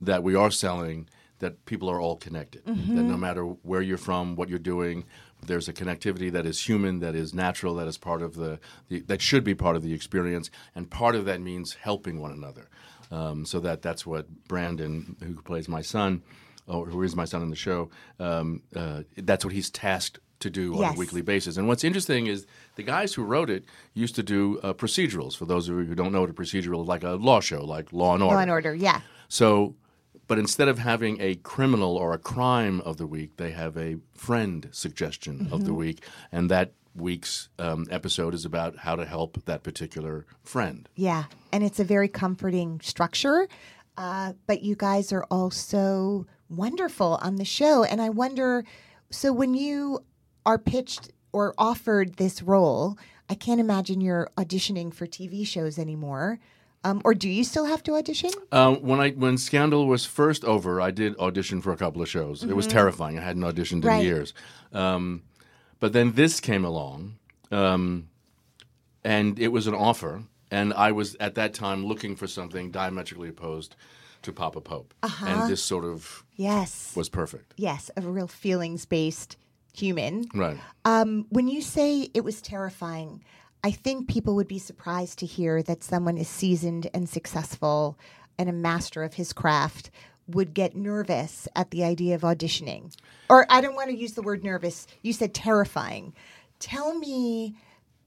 that we are selling that people are all connected. That Mm-hmm. no matter where you're from, what you're doing, there's a connectivity that is human, that is natural, that is part of the, the that should be part of the experience, and part of that means helping one another. Um, so that that's what Brandon, who plays my son, or who is my son in the show, um, uh, that's what he's tasked to do on Yes. a weekly basis. And what's interesting is the guys who wrote it used to do uh, procedurals. For those of you who don't know what a procedural is, like a law show, like Law and Order. Law and Order. Yeah. So, but instead of having a criminal or a crime of the week, they have a friend suggestion of the week, and that week's um, episode is about how to help that particular friend. Yeah, and it's a very comforting structure. Uh, but you guys are also wonderful on the show, and I wonder. So when you are pitched or offered this role, I can't imagine you're auditioning for TV shows anymore. Um, or do you still have to audition? Um, when I when Scandal was first over, I did audition for a couple of shows. It was terrifying. I hadn't auditioned Right. in years. Um, but then this came along, um, and it was an offer. And I was at that time looking for something diametrically opposed to Papa Pope, and this sort of Yes. was perfect. Yes, a real feelings based human. Right. Um, when you say it was terrifying, I think people would be surprised to hear that someone as seasoned and successful and a master of his craft would get nervous at the idea of auditioning. Or I don't want to use the word nervous. You said terrifying. Tell me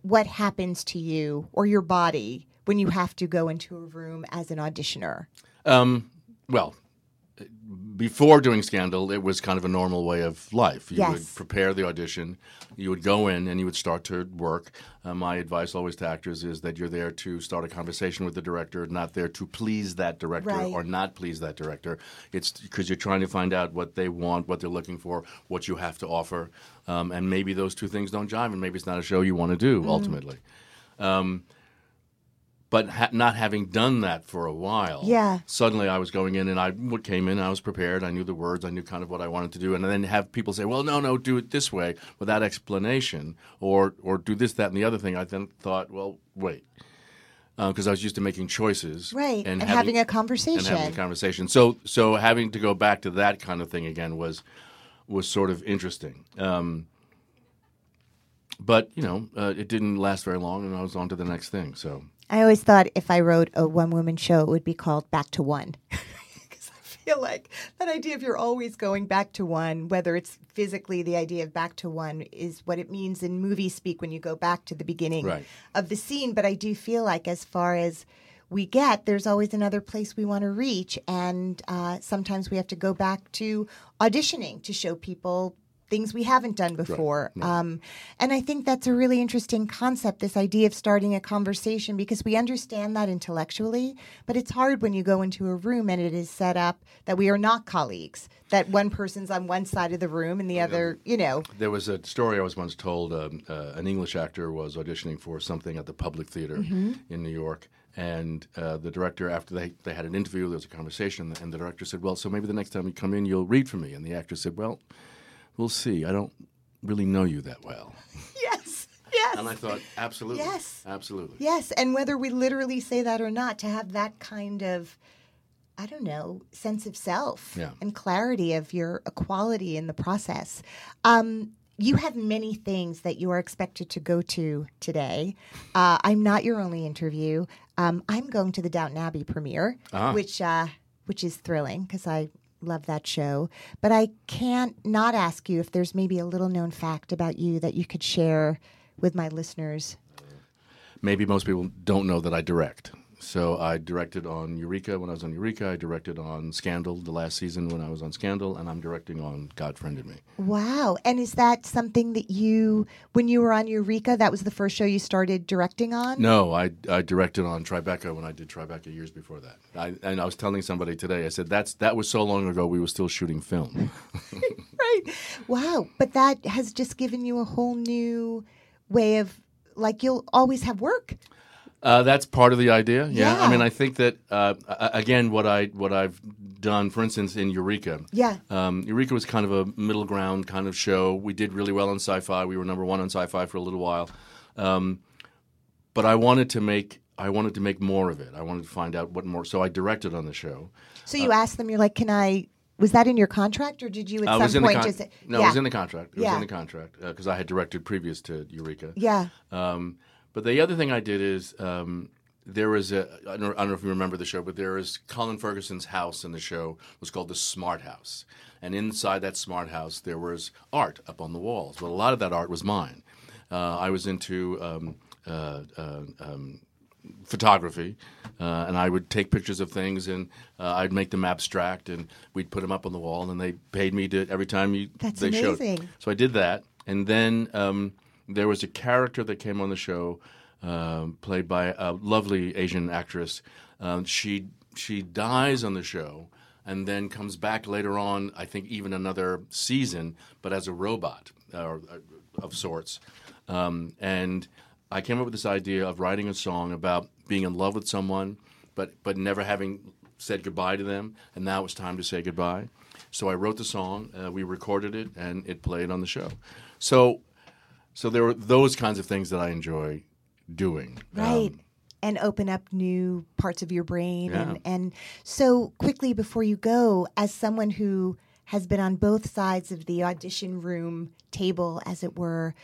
what happens to you or your body when you have to go into a room as an auditioner. Um, well, before doing Scandal, it was kind of a normal way of life. You would prepare the audition, you would go in, and you would start to work. Uh, my advice always to actors is that you're there to start a conversation with the director, not there to please that director Right. or not please that director. It's because you're trying to find out what they want, what they're looking for, what you have to offer, um, and maybe those two things don't jive, and maybe it's not a show you want to do ultimately. Um, but ha- not having done that for a while, Yeah. suddenly I was going in and I came in, I was prepared, I knew the words, I knew kind of what I wanted to do, and then have people say, "Well, no, no, do it this way," without explanation, or or do this, that, and the other thing. I then thought, well, wait, because I was used to making choices, Right, and having a conversation. and having a conversation. So so having to go back to that kind of thing again was was sort of interesting. Um, but you know, uh, it didn't last very long, and I was on to the next thing. So I always thought if I wrote a one woman show, it would be called Back to One. Because I feel like that idea of you're always going back to one, whether it's physically the idea of back to one is what it means in movie speak when you go back to the beginning Right. of the scene. But I do feel like as far as we get, there's always another place we want to reach. And uh, sometimes we have to go back to auditioning to show people things we haven't done before. Um, and I think that's a really interesting concept, this idea of starting a conversation, because we understand that intellectually, but it's hard when you go into a room and it is set up that we are not colleagues, that one person's on one side of the room and the other, you know. There was a story I was once told. Um, uh, an English actor was auditioning for something at the Public Theater Mm-hmm. in New York, and uh, the director, after they, they had an interview, there was a conversation, and the director said, "Well, so maybe the next time you come in, you'll read for me." And the actor said, "Well, we'll see. I don't really know you that well." Yes, yes. And I thought, absolutely, Yes. absolutely, Yes, and whether we literally say that or not, to have that kind of, I don't know, sense of self Yeah. and clarity of your equality in the process. Um, you have many things that you are expected to go to today. Uh, I'm not your only interview. Um, I'm going to the Downton Abbey premiere, Ah. which uh, which is thrilling because I love that show. But I can't not ask you if there's maybe a little known fact about you that you could share with my listeners. Maybe most people don't know that I direct. So I directed on Eureka when I was on Eureka. I directed on Scandal the last season when I was on Scandal, and I'm directing on God Friended Me. Wow. And is that something that you, when you were on Eureka, that was the first show you started directing on? No, I, I directed on Tribeca when I did Tribeca years before that. I, and I was telling somebody today, I said, that's that was so long ago we were still shooting film. right. Wow. But that has just given you a whole new way of, like, you'll always have work. Uh, that's part of the idea. Yeah. Yeah. I mean, I think that uh, again, what I what I've done, for instance, in Eureka. Yeah. Um, Eureka was kind of a middle ground kind of show. We did really well on Sci-Fi. We were number one on Sci-Fi for a little while. Um, but I wanted to make I wanted to make more of it. I wanted to find out what more. So I directed on the show. So you asked them, you're like, can I, was that in your contract or did you at I some was in point the con- just, no, yeah. it was in the contract. It Yeah. was in the contract because I had directed previous to Eureka. yeah. Um, but the other thing I did is um, there was a I don't, I don't know if you remember the show, but there was Colin Ferguson's house in the show was called the Smart House, and inside that Smart House there was art up on the walls. But a lot of that art was mine. Uh, I was into um, uh, uh, um, photography, uh, and I would take pictures of things and uh, I'd make them abstract, and we'd put them up on the wall, and they paid me to every time you That's they showed. amazing. So I did that, and then um, there was a character that came on the show, um, played by a lovely Asian actress. Um, she she dies on the show, and then comes back later on. I think even another season, but as a robot or uh, of sorts. Um, and I came up with this idea of writing a song about being in love with someone, but but never having said goodbye to them, and now it's time to say goodbye. So I wrote the song, uh, we recorded it, and it played on the show. So, so there were those kinds of things that I enjoy doing. Right. Um, and open up new parts of your brain. And, and so, quickly before you go, as someone who has been on both sides of the audition room table, as it were,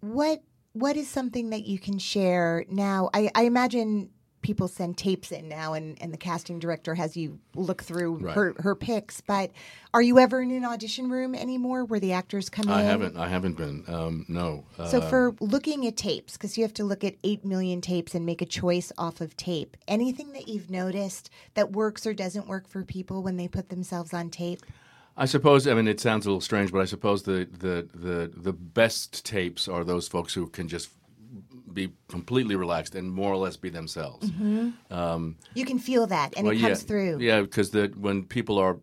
what what is something that you can share now? I, I imagine people send tapes in now, and, and the casting director has you look through Right. her, her picks. But are you ever in an audition room anymore where the actors come I in? haven't. I haven't been. Um, no. Uh, So for looking at tapes, because you have to look at eight million tapes and make a choice off of tape. Anything that you've noticed that works or doesn't work for people when they put themselves on tape? I suppose. I mean, it sounds a little strange, but I suppose the the the the best tapes are those folks who can just be completely relaxed and more or less be themselves. Mm-hmm. Um, you can feel that, and Well, it yeah, comes through. Yeah, because that when people are,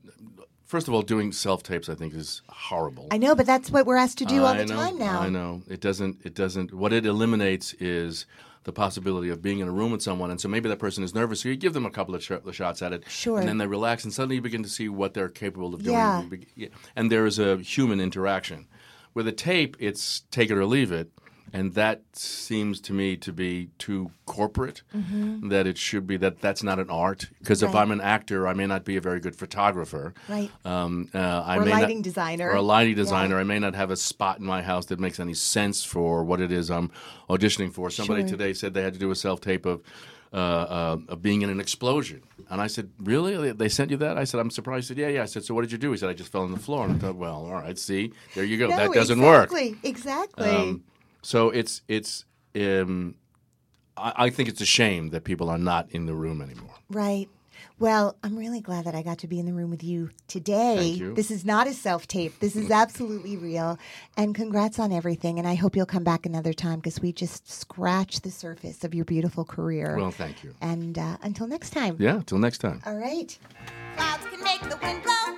first of all, doing self tapes, I think is horrible. I know, but that's what we're asked to do all the know, time now. I know it doesn't. It doesn't. What it eliminates is the possibility of being in a room with someone, and so maybe that person is nervous. So you give them a couple of sh- shots at it, Sure. and then they relax, and suddenly you begin to see what they're capable of doing. Yeah. Yeah. And there is a human interaction. With a tape, it's take it or leave it. And that seems to me to be too corporate. That it should be that that's not an art. Because if Mm-hmm. I'm an actor, I may not be a very good photographer. Right. Um, uh, I Or may not- lighting designer. Or a lighting Yeah. designer. I may not have a spot in my house that makes any sense for what it is I'm auditioning for. Somebody Sure. today said they had to do a self tape of. Uh, uh, of being in an explosion, and I said, "Really? They- sent you that?" I said, "I'm surprised." He said, "Yeah, yeah." I said, "So what did you do?" He said, "I just fell on the floor." And I thought, "Well, all right. See, there you go. No, that doesn't work." exactly, Exactly. Um, so it's it's. Um, I, I think it's a shame that people are not in the room anymore. Right. Well, I'm really glad that I got to be in the room with you today. Thank you. This is not a self tape. This is absolutely real. And congrats on everything. And I hope you'll come back another time because we just scratched the surface of your beautiful career. Well, thank you. and uh, until next time. Yeah. until next time. All right. Clouds can make the wind blow,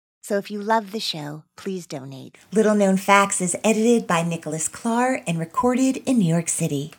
So if you love the show, please donate. Little Known Facts is edited by Nicholas Clark and recorded in New York City.